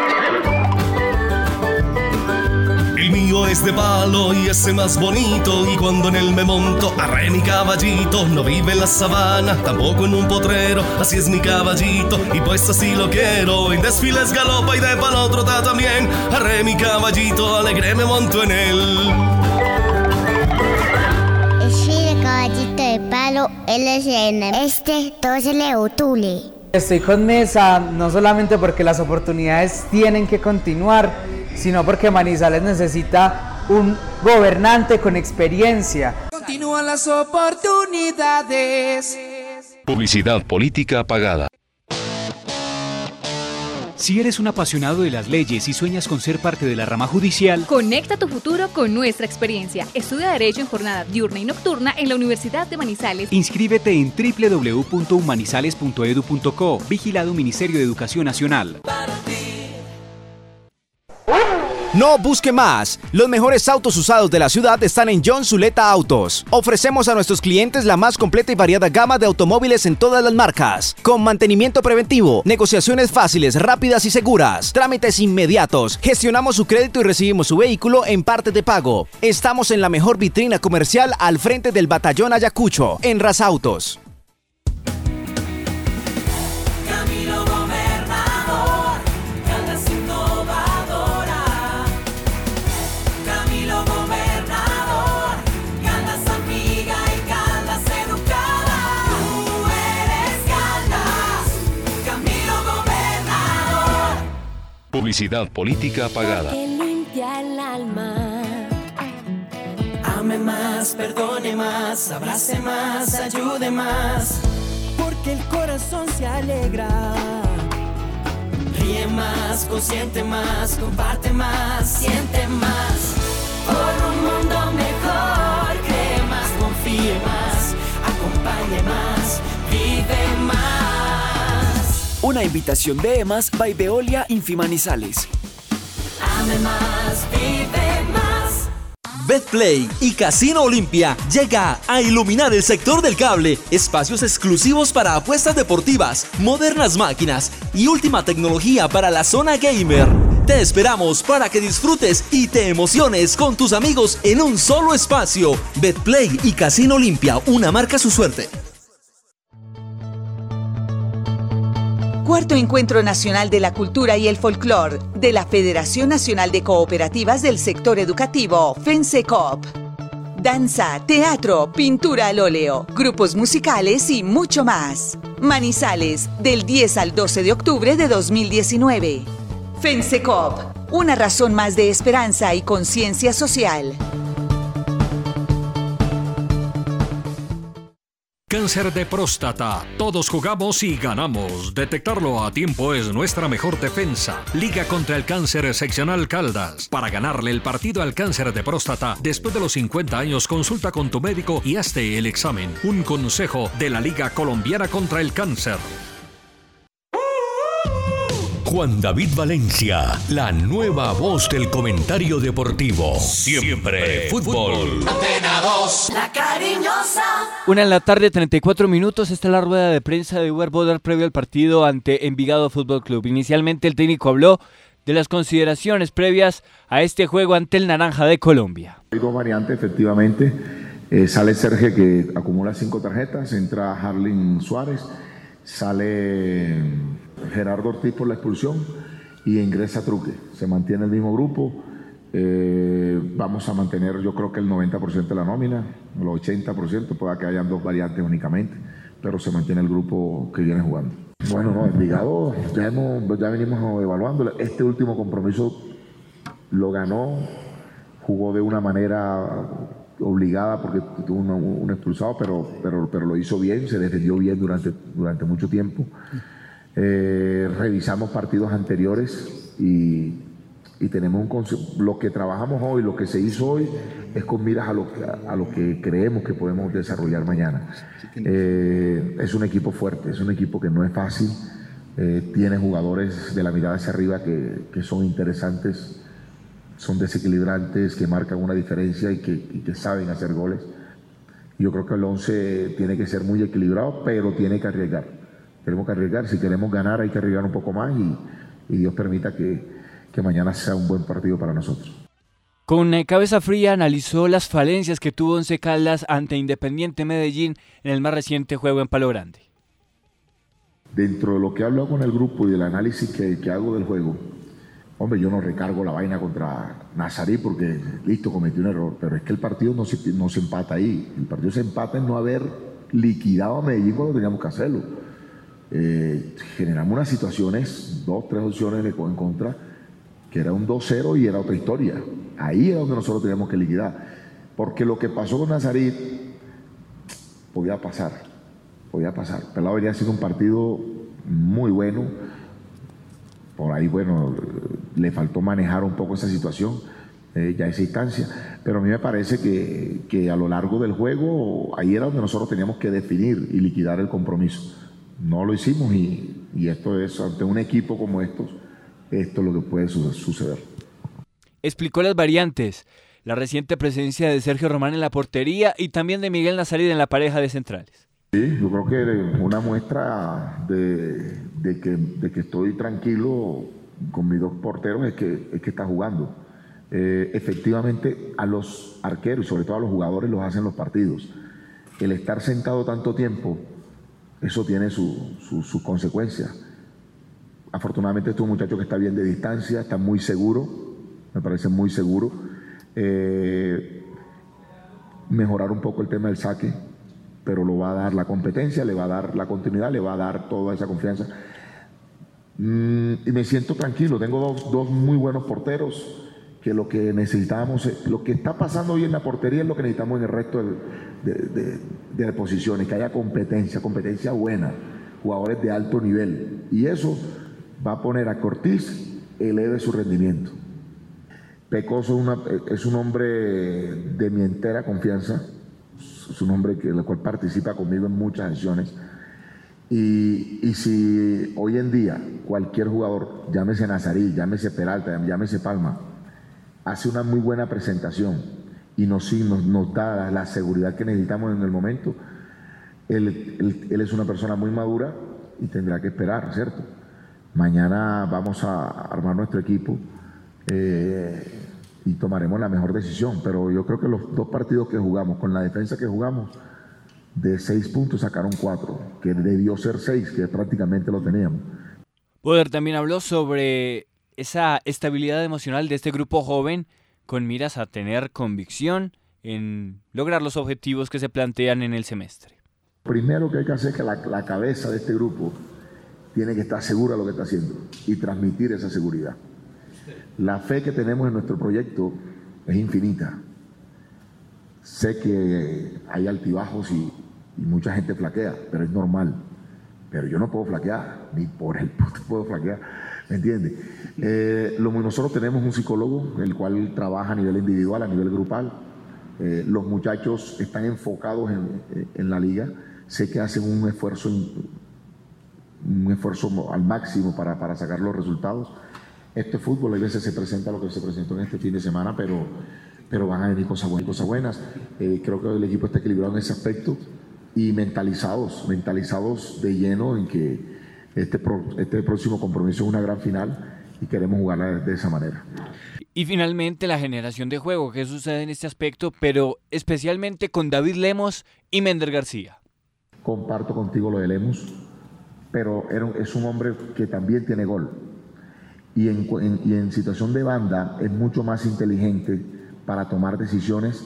[SPEAKER 25] El mío es de palo y ese más bonito. Y cuando en él me monto, arre mi caballito. No vive en la sabana, tampoco en un potrero. Así es mi caballito y pues así lo quiero. En desfiles galopa y de palo trota también. Arre mi caballito, alegre me monto en él.
[SPEAKER 24] Caballito de palo, en este, todo se le otule.
[SPEAKER 26] Estoy con Mesa no solamente porque las oportunidades tienen que continuar, sino porque Manizales necesita un gobernante con experiencia.
[SPEAKER 27] Continúan las oportunidades.
[SPEAKER 23] Publicidad política pagada.
[SPEAKER 11] Si eres un apasionado de las leyes y sueñas con ser parte de la rama judicial,
[SPEAKER 12] conecta tu futuro con nuestra experiencia. Estudia Derecho en jornada diurna y nocturna en la Universidad de Manizales.
[SPEAKER 11] Inscríbete en www.humanizales.edu.co. Vigilado Ministerio de Educación Nacional.
[SPEAKER 16] No busque más. Los mejores autos usados de la ciudad están en John Zuleta Autos. Ofrecemos a nuestros clientes la más completa y variada gama de automóviles en todas las marcas, con mantenimiento preventivo, negociaciones fáciles, rápidas y seguras, trámites inmediatos. Gestionamos su crédito y recibimos su vehículo en parte de pago. Estamos en la mejor vitrina comercial al frente del batallón Ayacucho, en Autos.
[SPEAKER 23] Publicidad política pagada.
[SPEAKER 13] Limpia el alma. Ame más, perdone más, abrace más, ayude más. Porque el corazón se alegra. Ríe más, consiente más, comparte más, siente más. Por un mundo mejor, cree más, confíe más, acompañe más,
[SPEAKER 28] Una invitación de EMAS by Veolia Infimanizales.
[SPEAKER 13] Ame más, vive más.
[SPEAKER 29] Betplay y Casino Olimpia llega a iluminar el sector del cable, espacios exclusivos para apuestas deportivas, modernas máquinas y última tecnología para la zona gamer. Te esperamos para que disfrutes y te emociones con tus amigos en un solo espacio. Betplay y Casino Olimpia, una marca su suerte.
[SPEAKER 15] Cuarto Encuentro Nacional de la Cultura y el Folclor de la Federación Nacional de Cooperativas del Sector Educativo, FENSECOP. Danza, teatro, pintura al óleo, grupos musicales y mucho más. Manizales, del 10 al 12 de octubre de 2019. FENSECOP, una razón más de esperanza y conciencia social.
[SPEAKER 1] Cáncer de próstata. Todos jugamos y ganamos. Detectarlo a tiempo es nuestra mejor defensa. Liga contra el cáncer seccional Caldas. Para ganarle el partido al cáncer de próstata, después de los 50 años, consulta con tu médico y hazte el examen. Un consejo de la Liga Colombiana contra el Cáncer.
[SPEAKER 23] Juan David Valencia, la nueva voz del comentario deportivo. Siempre fútbol.
[SPEAKER 5] Antena 2, la cariñosa.
[SPEAKER 9] Una en la tarde, 34 minutos. Esta es la rueda de prensa de Uber Boder previo al partido ante Envigado Fútbol Club. Inicialmente el técnico habló de las consideraciones previas a este juego ante el Naranja de Colombia.
[SPEAKER 30] Hay dos variantes, efectivamente. Eh, sale Sergio que acumula cinco tarjetas, entra Harlin Suárez, sale Gerardo Ortiz por la expulsión y ingresa Truque. Se mantiene el mismo grupo. Eh, vamos a mantener yo creo que el 90% de la nómina, el 80%, pueda que hayan dos variantes únicamente, pero se mantiene el grupo que viene jugando. Bueno, no, Envigado ya, hemos, ya venimos evaluando. Este último compromiso lo ganó, jugó de una manera obligada porque tuvo un, un expulsado, pero, pero, pero lo hizo bien, se defendió bien durante, durante mucho tiempo. Eh, revisamos partidos anteriores y, tenemos un. Lo que trabajamos hoy, lo que se hizo hoy, es con miras a lo, a lo que creemos que podemos desarrollar mañana. Eh, es un equipo fuerte, es un equipo que no es fácil. eh, tiene jugadores de la mirada hacia arriba que, que son interesantes, son desequilibrantes, que marcan una diferencia y que, y que saben hacer goles. Yo creo que el 11 tiene que ser muy equilibrado, pero tiene que arriesgar. Tenemos que arriesgar. Si queremos ganar, hay que arriesgar un poco más y, y Dios permita que, que mañana sea un buen partido para nosotros.
[SPEAKER 9] Con eh, cabeza fría analizó las falencias que tuvo Once Caldas ante Independiente Medellín en el más reciente juego en Palo Grande.
[SPEAKER 30] Dentro de lo que hablo con el grupo y del análisis que, que hago del juego, hombre, yo no recargo la vaina contra Nazarí porque, listo, cometí un error, pero es que el partido no se, no se empata ahí. El partido se empata en no haber liquidado a Medellín cuando teníamos que hacerlo. Eh, generamos unas situaciones, dos, tres opciones en contra, que era un 2-0 y era otra historia. Ahí era donde nosotros teníamos que liquidar. Porque lo que pasó con Nazarit podía pasar, podía pasar. Pelado venía siendo un partido muy bueno. Por ahí, bueno, le faltó manejar un poco esa situación, eh, ya esa instancia. Pero a mí me parece que, que a lo largo del juego, ahí era donde nosotros teníamos que definir y liquidar el compromiso. No lo hicimos y, y esto es, ante un equipo como estos, esto es lo que puede su- suceder.
[SPEAKER 9] Explicó las variantes, la reciente presencia de Sergio Román en la portería y también de Miguel Nazarí en la pareja de centrales.
[SPEAKER 30] Sí, yo creo que una muestra de, de que, de que estoy tranquilo con mis dos porteros es que, es que está jugando. Eh, efectivamente, a los arqueros y sobre todo a los jugadores los hacen los partidos. El estar sentado tanto tiempo, eso tiene su- su- sus consecuencias. Afortunadamente, este es un muchacho que está bien de distancia, está muy seguro, me parece muy seguro. Eh, mejorar un poco el tema del saque, pero lo va a dar la competencia, le va a dar la continuidad, le va a dar toda esa confianza. Mm, y me siento tranquilo, tengo dos, dos muy buenos porteros que lo que necesitábamos, lo que está pasando hoy en la portería es lo que necesitamos en el resto de, posiciones, que haya competencia, competencia buena, jugadores de alto nivel. Y eso va a poner a Cortiz, eleve su rendimiento. Pecoso es un hombre de mi entera confianza, es un hombre que, el cual participa conmigo en muchas acciones. Y, y, si hoy en día cualquier jugador, llámese Nazarí, llámese Peralta, llámese Palma, hace una muy buena presentación y nos, nos, nos la seguridad que necesitamos en el momento, él, él, es una persona muy madura y tendrá que esperar, ¿cierto? Mañana vamos a armar nuestro equipo eh, y tomaremos la mejor decisión, pero yo creo que los dos partidos que jugamos, con la defensa que jugamos, de seis puntos sacaron cuatro, que debió ser seis, que prácticamente lo teníamos.
[SPEAKER 9] Poder también habló sobre esa estabilidad emocional de este grupo joven con miras a tener convicción en lograr los objetivos que se plantean en el semestre.
[SPEAKER 30] Primero que hay que hacer es que la, cabeza de este grupo tiene que estar segura de lo que está haciendo y transmitir esa seguridad. La fe que tenemos en nuestro proyecto es infinita. Sé que hay altibajos y, y mucha gente flaquea, pero es normal. Pero yo no puedo flaquear, ni por el puto puedo flaquear ¿Me entiende? Eh, nosotros tenemos un psicólogo, el cual trabaja a nivel individual, a nivel grupal. Eh, los muchachos están enfocados en, la liga. Sé que hacen un esfuerzo, un esfuerzo al máximo para, para sacar los resultados. Este fútbol a veces se presenta lo que se presentó en este fin de semana, pero, pero van a venir cosas buenas. Cosas buenas. Eh, creo que el equipo está equilibrado en ese aspecto y mentalizados, mentalizados de lleno en que este, este próximo compromiso es una gran final y queremos jugarla de, esa manera.
[SPEAKER 9] Y finalmente la generación de juego, ¿qué sucede en este aspecto? Pero especialmente con David Lemos y Mender García.
[SPEAKER 30] Comparto contigo lo de Lemos, pero es un hombre que también tiene gol. Y en, y en situación de banda es mucho más inteligente para tomar decisiones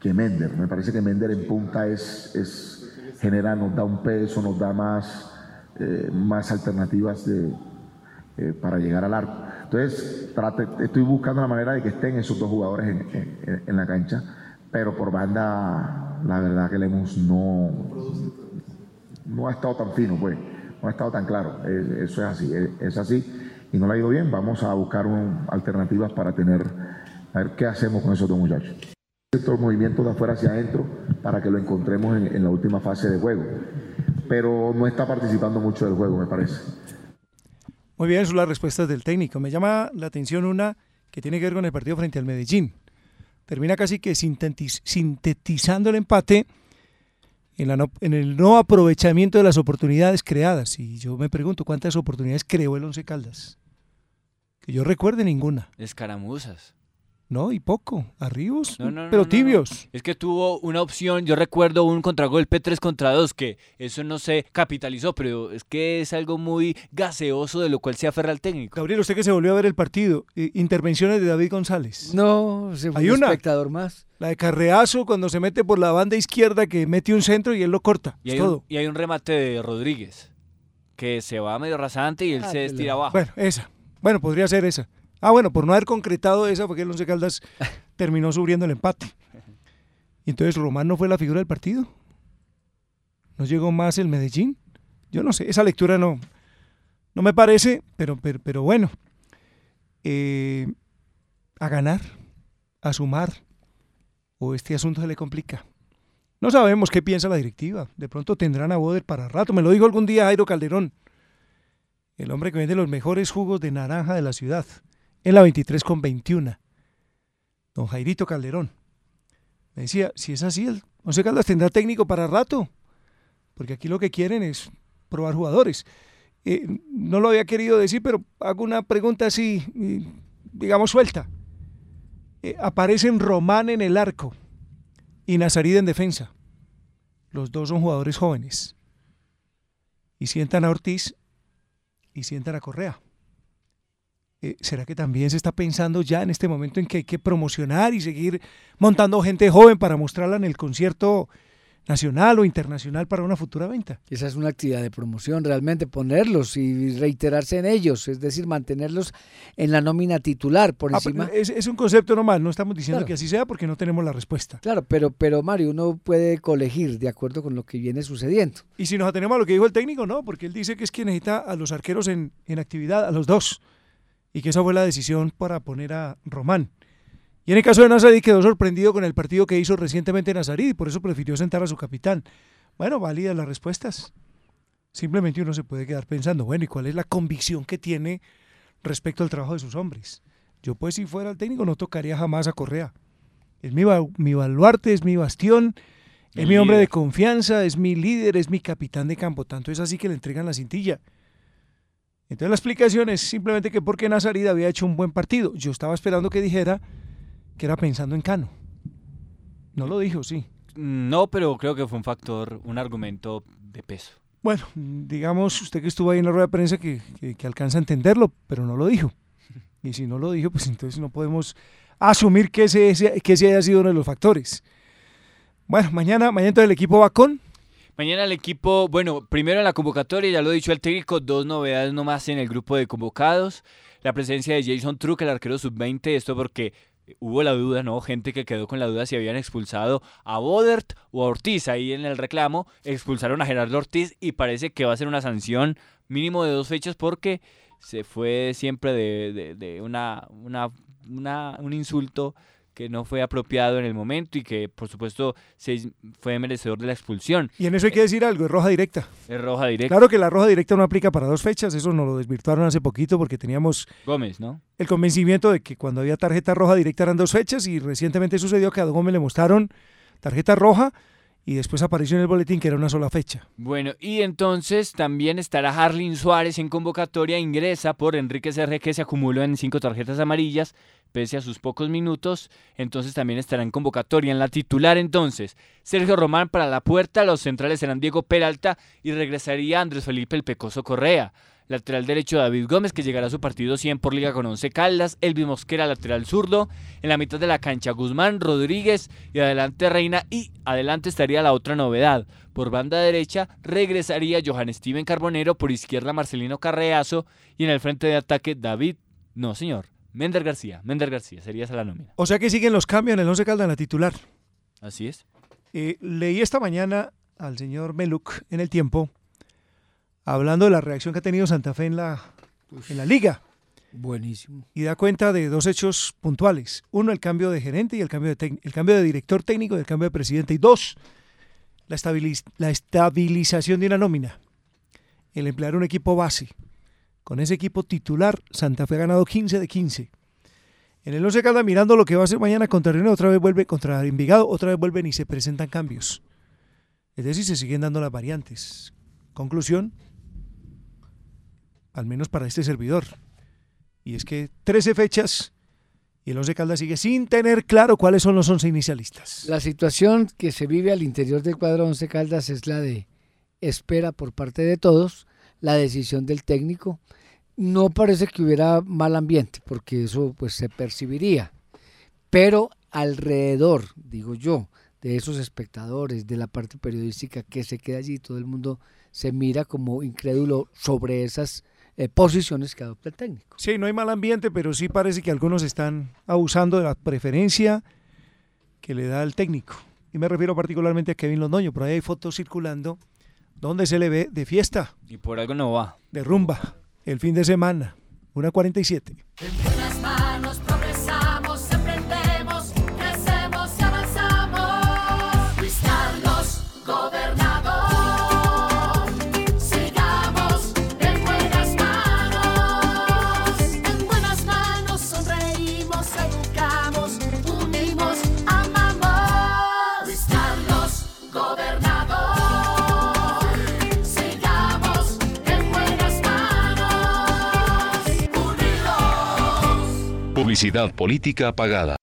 [SPEAKER 30] que Mender. Me parece que Mender en punta es, es genera, nos da un peso, nos da más eh, más alternativas de, eh, para llegar al arco. Entonces, estoy buscando la manera de que estén esos dos jugadores en, en, la cancha, pero por banda, la verdad que Lemos no, no ha estado tan fino, pues, no ha estado tan claro. eso es así, es, así, y no le ha ido bien. Vamos a buscar alternativas para tener, a ver qué hacemos con esos dos muchachos. Estos movimientos de afuera hacia adentro para que lo encontremos en, en la última fase de juego pero no está participando mucho del juego, me parece.
[SPEAKER 17] Muy bien, son las respuestas del técnico. Me llama la atención una que tiene que ver con el partido frente al Medellín. Termina casi que sintetizando el empate en, en, el no aprovechamiento de las oportunidades creadas. Y yo me pregunto, ¿cuántas oportunidades creó el Once Caldas? Que yo recuerde ninguna.
[SPEAKER 9] Escaramuzas.
[SPEAKER 17] No, y poco. Arribos, pero tibios.
[SPEAKER 9] Es que tuvo una opción, yo recuerdo un contragolpe 3 contra 2, que eso no se capitalizó, pero es que es algo muy gaseoso de lo cual se aferra el técnico.
[SPEAKER 17] Gabriel, usted que se volvió a ver el partido, intervenciones de David González.
[SPEAKER 8] No, se fue
[SPEAKER 17] Hay
[SPEAKER 8] un
[SPEAKER 17] una,
[SPEAKER 8] espectador más.
[SPEAKER 17] La de Carreazo cuando se mete por la banda izquierda que mete un centro y él lo corta.
[SPEAKER 9] Y, hay,
[SPEAKER 17] todo.
[SPEAKER 9] Un, y hay un remate de Rodríguez, que se va medio rasante y él
[SPEAKER 17] ah,
[SPEAKER 9] se estira abajo.
[SPEAKER 17] Bueno, esa. Bueno, podría ser esa. Ah, bueno, por no haber concretado esa, porque el Once Caldas (laughs) terminó sufriendo el empate. Y entonces Román no fue la figura del partido. ¿No llegó más el Medellín? Yo no sé, esa lectura no, no me parece, pero, pero, bueno. Eh, a ganar, a sumar, o este asunto se le complica. No sabemos qué piensa la directiva. De pronto tendrán a Boder para rato. Me lo dijo algún día Jairo Calderón, el hombre que vende los mejores jugos de naranja de la ciudad en la 23 con 21. Don Jairito Calderón. Me decía, si es así, el Once Caldas tendrá técnico para rato, porque aquí lo que quieren es probar jugadores. Eh, no lo había querido decir, pero hago una pregunta así, digamos, suelta. Eh, aparecen Román en el arco y Nazarida en defensa. Los dos son jugadores jóvenes. Y sientan a Ortiz y sientan a Correa. Eh, ¿será que también se está pensando ya en este momento en que hay que promocionar y seguir montando gente joven para mostrarla en el concierto nacional o internacional para una futura venta.
[SPEAKER 8] Esa es una actividad de promoción, realmente ponerlos y reiterarse en ellos, es decir, mantenerlos en la nómina titular por
[SPEAKER 17] Ah,
[SPEAKER 8] encima.
[SPEAKER 17] es un concepto nomás, no estamos diciendo que así sea porque no tenemos la respuesta.
[SPEAKER 8] Claro, pero, pero Mario, uno puede colegir de acuerdo con lo que viene sucediendo.
[SPEAKER 17] Y si nos atenemos a lo que dijo el técnico, no, porque él dice que es que necesita a los arqueros en, en actividad, a los dos, y que esa fue la decisión para poner a Román. Y en el caso de Nazarí quedó sorprendido con el partido que hizo recientemente Nazarí y por eso prefirió sentar a su capitán. Bueno, válidas las respuestas. Simplemente uno se puede quedar pensando, bueno, ¿y cuál es la convicción que tiene respecto al trabajo de sus hombres? Yo pues si fuera el técnico no tocaría jamás a Correa. Es mi, mi baluarte, es mi bastión, es
[SPEAKER 9] El
[SPEAKER 17] mi hombre de confianza, es mi líder, es mi capitán de campo. Tanto es así que le entregan la cintilla. Entonces la explicación es simplemente que porque Nazarí había hecho un buen partido. Yo estaba esperando que dijera que era pensando en Cano. No lo dijo, sí.
[SPEAKER 9] No, pero creo que fue un factor, un argumento de peso.
[SPEAKER 17] Bueno, digamos, usted que estuvo ahí en la rueda de prensa que, que- que alcanza a entenderlo, pero no lo dijo. Y si no lo dijo, pues entonces no podemos asumir que ese, ese- que ese haya sido uno de los factores. Bueno, mañana, mañana entonces el equipo va con.
[SPEAKER 9] Mañana el equipo, bueno, primero en la convocatoria, ya lo ha dicho el técnico, dos novedades nomás en el grupo de convocados. La presencia de Jason Truck, el arquero sub-20, esto porque hubo la duda, ¿no? Gente que quedó con la duda si habían expulsado a Bodert o a Ortiz. Ahí en el reclamo expulsaron a Gerardo Ortiz y parece que va a ser una sanción mínimo de dos fechas porque se fue siempre de, de- de una, una, una- un insulto que no fue apropiado en el momento y que por supuesto se fue merecedor de la expulsión.
[SPEAKER 17] Y en eso hay que decir algo, es roja directa.
[SPEAKER 9] Es roja directa.
[SPEAKER 17] Claro que la roja directa no aplica para dos fechas, eso nos lo desvirtuaron hace poquito porque teníamos
[SPEAKER 9] Gómez, ¿no?
[SPEAKER 17] el convencimiento de que cuando había tarjeta roja directa eran dos fechas y recientemente sucedió que a Gómez le mostraron tarjeta roja y después apareció en el boletín que era una sola fecha.
[SPEAKER 9] Bueno, y entonces también estará Harlin Suárez en convocatoria, ingresa por Enrique Serge que se acumuló en cinco tarjetas amarillas, pese a sus pocos minutos, entonces también estará en convocatoria. En la titular entonces, Sergio Román para la puerta, los centrales serán Diego Peralta y regresaría Andrés Felipe el Pecoso Correa. Lateral derecho David Gómez, que llegará a su partido 100 por liga con 11 Caldas. Elvis Mosquera, lateral zurdo. En la mitad de la cancha Guzmán, Rodríguez y adelante Reina. Y adelante estaría la otra novedad. Por banda derecha regresaría Johan Steven Carbonero. Por izquierda Marcelino Carreazo. Y en el frente de ataque David. No, señor. Mender García. Mender García. Sería esa la nómina.
[SPEAKER 17] O sea que siguen los cambios en el 11 Caldas en la titular.
[SPEAKER 9] Así es.
[SPEAKER 17] Eh, leí esta mañana al señor Meluk en el tiempo hablando de la reacción que ha tenido Santa Fe en la, en la liga.
[SPEAKER 8] Buenísimo.
[SPEAKER 17] Y da cuenta de dos hechos puntuales. Uno, el cambio de gerente y el cambio de, el cambio de director técnico y el cambio de presidente. Y dos, la, estabiliz- la estabilización de una nómina. El emplear un equipo base. Con ese equipo titular, Santa Fe ha ganado 15 de 15. En el 11 Caldas mirando lo que va a hacer mañana contra Río, otra vez vuelve contra Envigado, otra vez vuelven y se presentan cambios. Es decir, se siguen dando las variantes. Conclusión, al menos para este servidor. Y es que 13 fechas y el 11 Caldas sigue sin tener claro cuáles son los 11 inicialistas.
[SPEAKER 8] La situación que se vive al interior del cuadro 11 Caldas es la de espera por parte de todos, la decisión del técnico. No parece que hubiera mal ambiente, porque eso pues se percibiría. Pero alrededor, digo yo, de esos espectadores, de la parte periodística que se queda allí, todo el mundo se mira como incrédulo sobre esas eh, posiciones que adopta el técnico.
[SPEAKER 17] Sí, no hay mal ambiente, pero sí parece que algunos están abusando de la preferencia que le da el técnico. Y me refiero particularmente a Kevin Londoño, por ahí hay fotos circulando donde se le ve de fiesta.
[SPEAKER 9] Y por algo no va.
[SPEAKER 17] De rumba, el fin de semana,
[SPEAKER 23] 1.47. política pagada.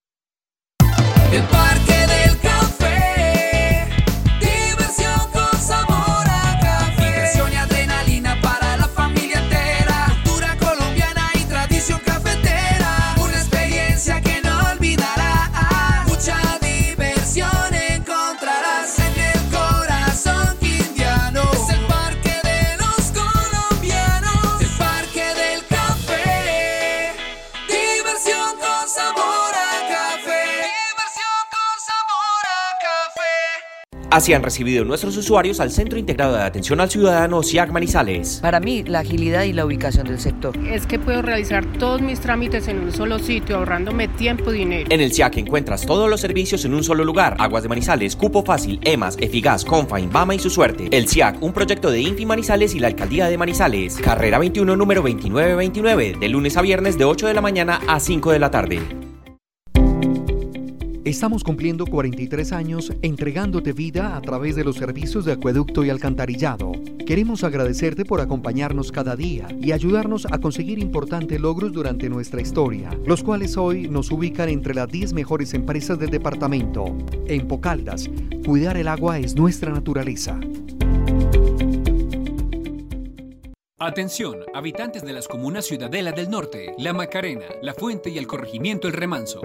[SPEAKER 31] Así han recibido nuestros usuarios al Centro Integrado de Atención al Ciudadano SIAC Manizales.
[SPEAKER 32] Para mí, la agilidad y la ubicación del sector.
[SPEAKER 33] Es que puedo realizar todos mis trámites en un solo sitio, ahorrándome tiempo y dinero.
[SPEAKER 31] En el SIAC encuentras todos los servicios en un solo lugar. Aguas de Manizales, Cupo Fácil, EMAS, Efigas, Confain, Bama y su suerte. El SIAC, un proyecto de Infi Manizales y la Alcaldía de Manizales. Carrera 21, número 2929, de lunes a viernes de 8 de la mañana a 5 de la tarde.
[SPEAKER 21] Estamos cumpliendo 43 años entregándote vida a través de los servicios de acueducto y alcantarillado. Queremos agradecerte por acompañarnos cada día y ayudarnos a conseguir importantes logros durante nuestra historia, los cuales hoy nos ubican entre las 10 mejores empresas del departamento. En Pocaldas, cuidar el agua es nuestra naturaleza.
[SPEAKER 22] Atención, habitantes de las comunas Ciudadela del Norte, La Macarena, La Fuente y el corregimiento El Remanso.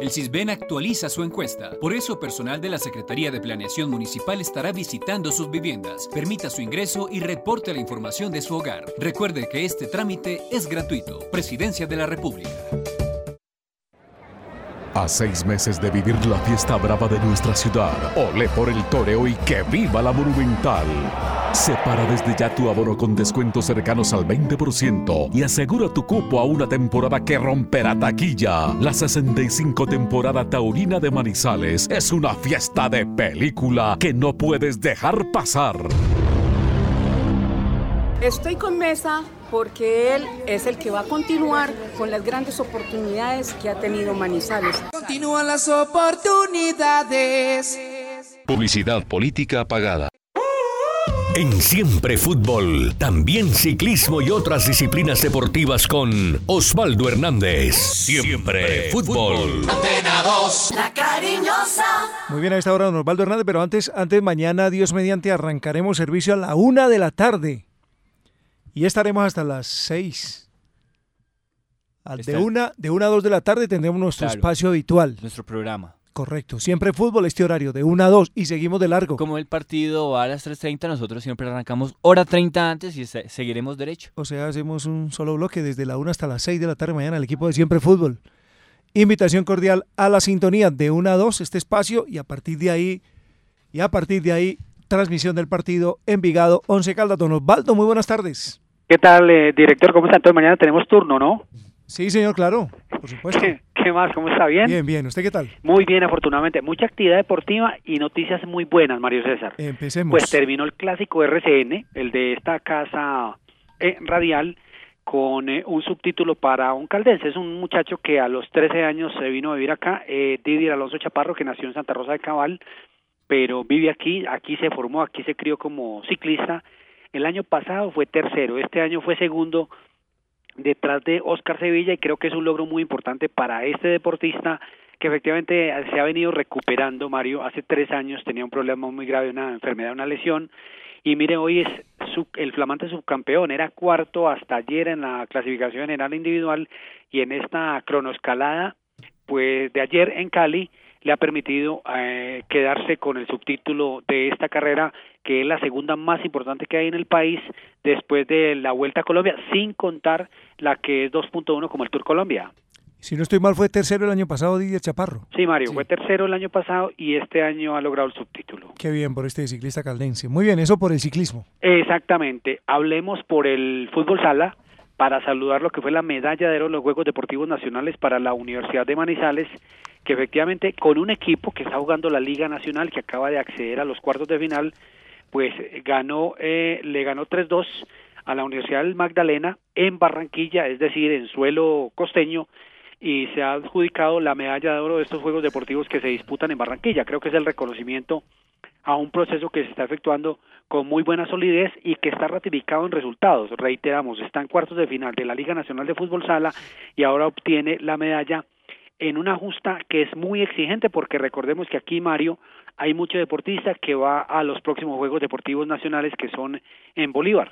[SPEAKER 22] El CISBEN actualiza su encuesta. Por eso, personal de la Secretaría de Planeación Municipal estará visitando sus viviendas. Permita su ingreso y reporte la información de su hogar. Recuerde que este trámite es gratuito. Presidencia de la República.
[SPEAKER 34] A seis meses de vivir la fiesta brava de nuestra ciudad, ole por el toreo y que viva la monumental. Separa desde ya tu abono con descuentos cercanos al 20% y asegura tu cupo a una temporada que romperá taquilla. La 65 temporada taurina de Manizales es una fiesta de película que no puedes dejar pasar.
[SPEAKER 27] Estoy con Mesa porque él es el que va a continuar con las grandes oportunidades que ha tenido Manizales.
[SPEAKER 5] Continúan las oportunidades.
[SPEAKER 23] Publicidad política pagada. En Siempre Fútbol, también ciclismo y otras disciplinas deportivas con Osvaldo Hernández. Siempre Fútbol.
[SPEAKER 13] La cariñosa.
[SPEAKER 17] Muy bien, a esta hora, don Osvaldo Hernández, pero antes, antes mañana, Dios mediante, arrancaremos servicio a la una de la tarde. Y estaremos hasta las seis. Al- De
[SPEAKER 9] Está-
[SPEAKER 17] una, de una a dos de la tarde tendremos nuestro
[SPEAKER 9] Claro.
[SPEAKER 17] espacio habitual.
[SPEAKER 9] Nuestro programa.
[SPEAKER 17] Correcto. Siempre fútbol, este horario, de una a dos. Y seguimos de largo.
[SPEAKER 9] Como el partido va a las 3.30, nosotros siempre arrancamos hora 30 antes y se- seguiremos derecho.
[SPEAKER 17] O sea, hacemos un solo bloque desde la una hasta las seis de la tarde mañana, el equipo de Siempre Fútbol. Invitación cordial a la sintonía de una a dos, este espacio, y a partir de ahí, y a partir de ahí, transmisión del partido Envigado 11 Caldas. Don Osvaldo, muy buenas tardes.
[SPEAKER 35] ¿Qué tal, eh, director? ¿Cómo está? Entonces mañana tenemos turno, ¿no?
[SPEAKER 17] Sí, señor, claro, por supuesto.
[SPEAKER 35] ¿Qué, (laughs) qué más? ¿Cómo está? ¿Bien?
[SPEAKER 17] Bien, bien. ¿Usted qué tal?
[SPEAKER 35] Muy bien, afortunadamente. Mucha actividad deportiva y noticias muy buenas, Mario César.
[SPEAKER 17] Empecemos.
[SPEAKER 35] Pues terminó el clásico RCN, el de esta casa eh, radial, con eh, un subtítulo para un caldense. Es un muchacho que a los 13 años se vino a vivir acá, eh, Didier Alonso Chaparro, que nació en Santa Rosa de Cabal, pero vive aquí, aquí se formó, aquí se crió como ciclista. El año pasado fue tercero, este año fue segundo detrás de Oscar Sevilla y creo que es un logro muy importante para este deportista que efectivamente se ha venido recuperando, Mario, hace tres años tenía un problema muy grave, una enfermedad, una lesión, y mire, hoy es el flamante subcampeón, era cuarto hasta ayer en la clasificación general individual y en esta cronoescalada, pues de ayer en Cali, le ha permitido eh, quedarse con el subtítulo de esta carrera, que es la segunda más importante que hay en el país después de la Vuelta a Colombia, sin contar la que es 2.1 como el Tour Colombia.
[SPEAKER 17] Si no estoy mal, fue tercero el año pasado Didier Chaparro.
[SPEAKER 35] Sí, Mario, fue tercero el año pasado y este año ha logrado el subtítulo.
[SPEAKER 17] Qué bien por este ciclista caldense. Muy bien, eso por el ciclismo.
[SPEAKER 35] Exactamente. Hablemos por el fútbol sala para saludar lo que fue la medalla de oro en los Juegos Deportivos Nacionales para la Universidad de Manizales, que efectivamente con un equipo que está jugando la Liga Nacional, que acaba de acceder a los cuartos de final, pues eh, ganó, eh, le ganó 3-2 a la Universidad del Magdalena en Barranquilla, es decir, en suelo costeño, y se ha adjudicado la medalla de oro de estos Juegos Deportivos que se disputan en Barranquilla. Creo que es el reconocimiento a un proceso que se está efectuando con muy buena solidez y que está ratificado en resultados. Reiteramos, está en cuartos de final de la Liga Nacional de Fútbol Sala y ahora obtiene la medalla en una justa que es muy exigente porque recordemos que aquí, Mario, hay mucho deportista que va a los próximos Juegos Deportivos Nacionales que son en Bolívar.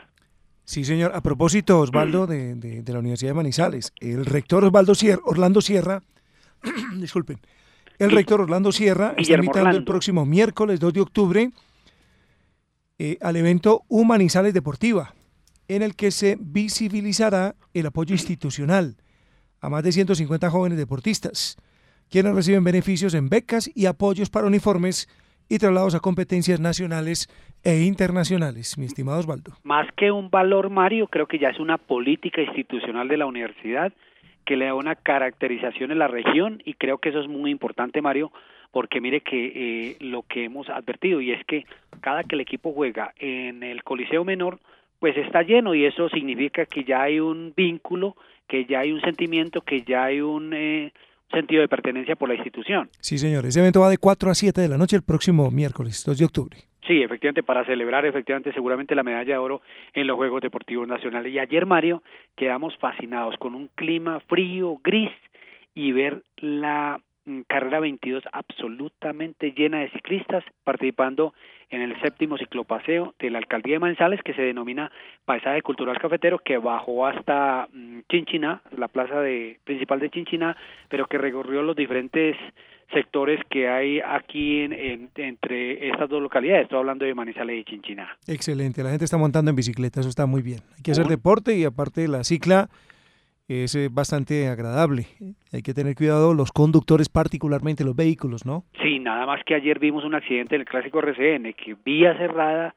[SPEAKER 17] Sí, señor. A propósito, Osvaldo, de, de- de la Universidad de Manizales, el rector Osvaldo Sierra, Orlando Sierra, (clears throat) disculpen, el rector Orlando Sierra está invitando el próximo miércoles 2 de octubre eh, al evento Humanizales Deportiva, en el que se visibilizará el apoyo institucional a más de 150 jóvenes deportistas, quienes reciben beneficios en becas y apoyos para uniformes y traslados a competencias nacionales e internacionales, mi estimado Osvaldo.
[SPEAKER 35] Más que un valor, Mario, creo que ya es una política institucional de la universidad que le da una caracterización en la región y creo que eso es muy importante, Mario, porque mire que eh, lo que hemos advertido y es que cada que el equipo juega en el Coliseo Menor, pues está lleno y eso significa que ya hay un vínculo, que ya hay un sentimiento, que ya hay un eh, sentido de pertenencia por la institución.
[SPEAKER 17] Sí, señor. Ese evento va de 4 a 7 de la noche el próximo miércoles, 2 de octubre.
[SPEAKER 35] Sí, efectivamente, para celebrar efectivamente seguramente la medalla de oro en los Juegos Deportivos Nacionales. Y ayer, Mario, quedamos fascinados con un clima frío, gris y ver la mm, carrera 22 absolutamente llena de ciclistas participando en el séptimo ciclopaseo de la alcaldía de Manizales que se denomina Paisaje Cultural Cafetero que bajó hasta mm, Chinchiná, la plaza de, principal de Chinchiná, pero que recorrió los diferentes sectores que hay aquí en, en- entre estas dos localidades. Estoy hablando de Manizales y Chinchiná.
[SPEAKER 17] Excelente, la gente está montando en bicicleta, eso está muy bien. Hay que hacer deporte y aparte la cicla es eh, bastante agradable. Hay que tener cuidado los conductores, particularmente los vehículos, ¿no?
[SPEAKER 35] Sí, nada más que ayer vimos un accidente en el clásico RCN, que vía cerrada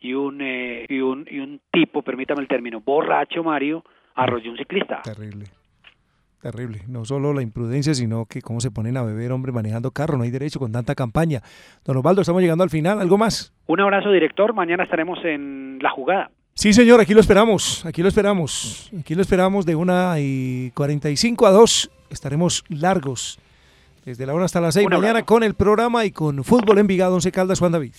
[SPEAKER 35] y un, eh, y un, y un tipo, permítame el término, borracho Mario, arrolló un ciclista.
[SPEAKER 17] Terrible. Terrible. No solo la imprudencia, sino que cómo se ponen a beber, hombre, manejando carro. No hay derecho con tanta campaña. Don Osvaldo, estamos llegando al final. ¿Algo más?
[SPEAKER 35] Un abrazo, director. Mañana estaremos en la jugada.
[SPEAKER 17] Sí, señor, aquí lo esperamos. Aquí lo esperamos. Aquí lo esperamos de una y 45 a 2. Estaremos largos. Desde la 1 hasta las 6
[SPEAKER 35] Un
[SPEAKER 17] mañana con el programa y con Fútbol Envigado, Once Caldas, Juan David.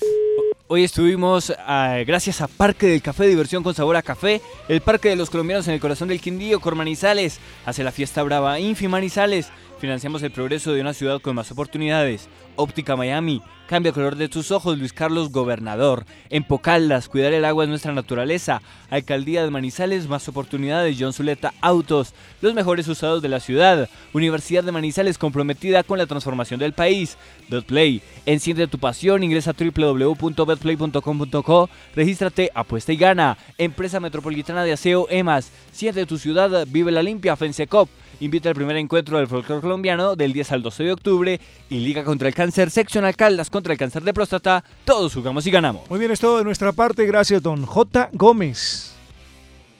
[SPEAKER 9] Hoy estuvimos ah, gracias a Parque del Café, diversión con sabor a café, el Parque de los Colombianos en el corazón del Quindío, Cormanizales, hace la fiesta brava Infi Manizales, financiamos el progreso de una ciudad con más oportunidades, Óptica Miami, cambia color de tus ojos, Luis Carlos Gobernador, en Pocaldas, cuidar el agua es nuestra naturaleza, Alcaldía de Manizales, más oportunidades, John Zuleta Autos, los mejores usados de la ciudad, Universidad de Manizales comprometida con la transformación del país, Betplay, enciende tu pasión, ingresa a www.betplay.com.co, regístrate, apuesta y gana, Empresa Metropolitana de Aseo EMAS, siente tu ciudad, vive la limpia, Fensecop, invita al primer encuentro del folclore colombiano del 10 al 12 de octubre y Liga contra el sección Alcaldas contra el cáncer de próstata, todos jugamos y ganamos.
[SPEAKER 17] Muy bien, es todo de nuestra parte. Gracias, don J. Gómez.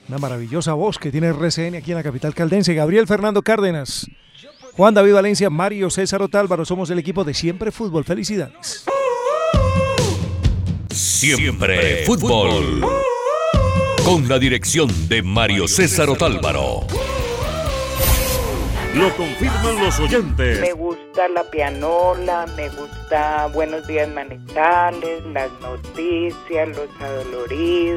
[SPEAKER 17] Una maravillosa voz que tiene RCN aquí en la capital caldense. Gabriel Fernando Cárdenas. Juan David Valencia, Mario César Otálvaro. Somos el equipo de Siempre Fútbol. Felicidades.
[SPEAKER 23] Siempre fútbol. Con la dirección de Mario César Otálvaro.
[SPEAKER 36] Lo confirman los oyentes.
[SPEAKER 37] Me gusta la pianola, me gusta Buenos Días Manizales, las noticias, los adoloridos.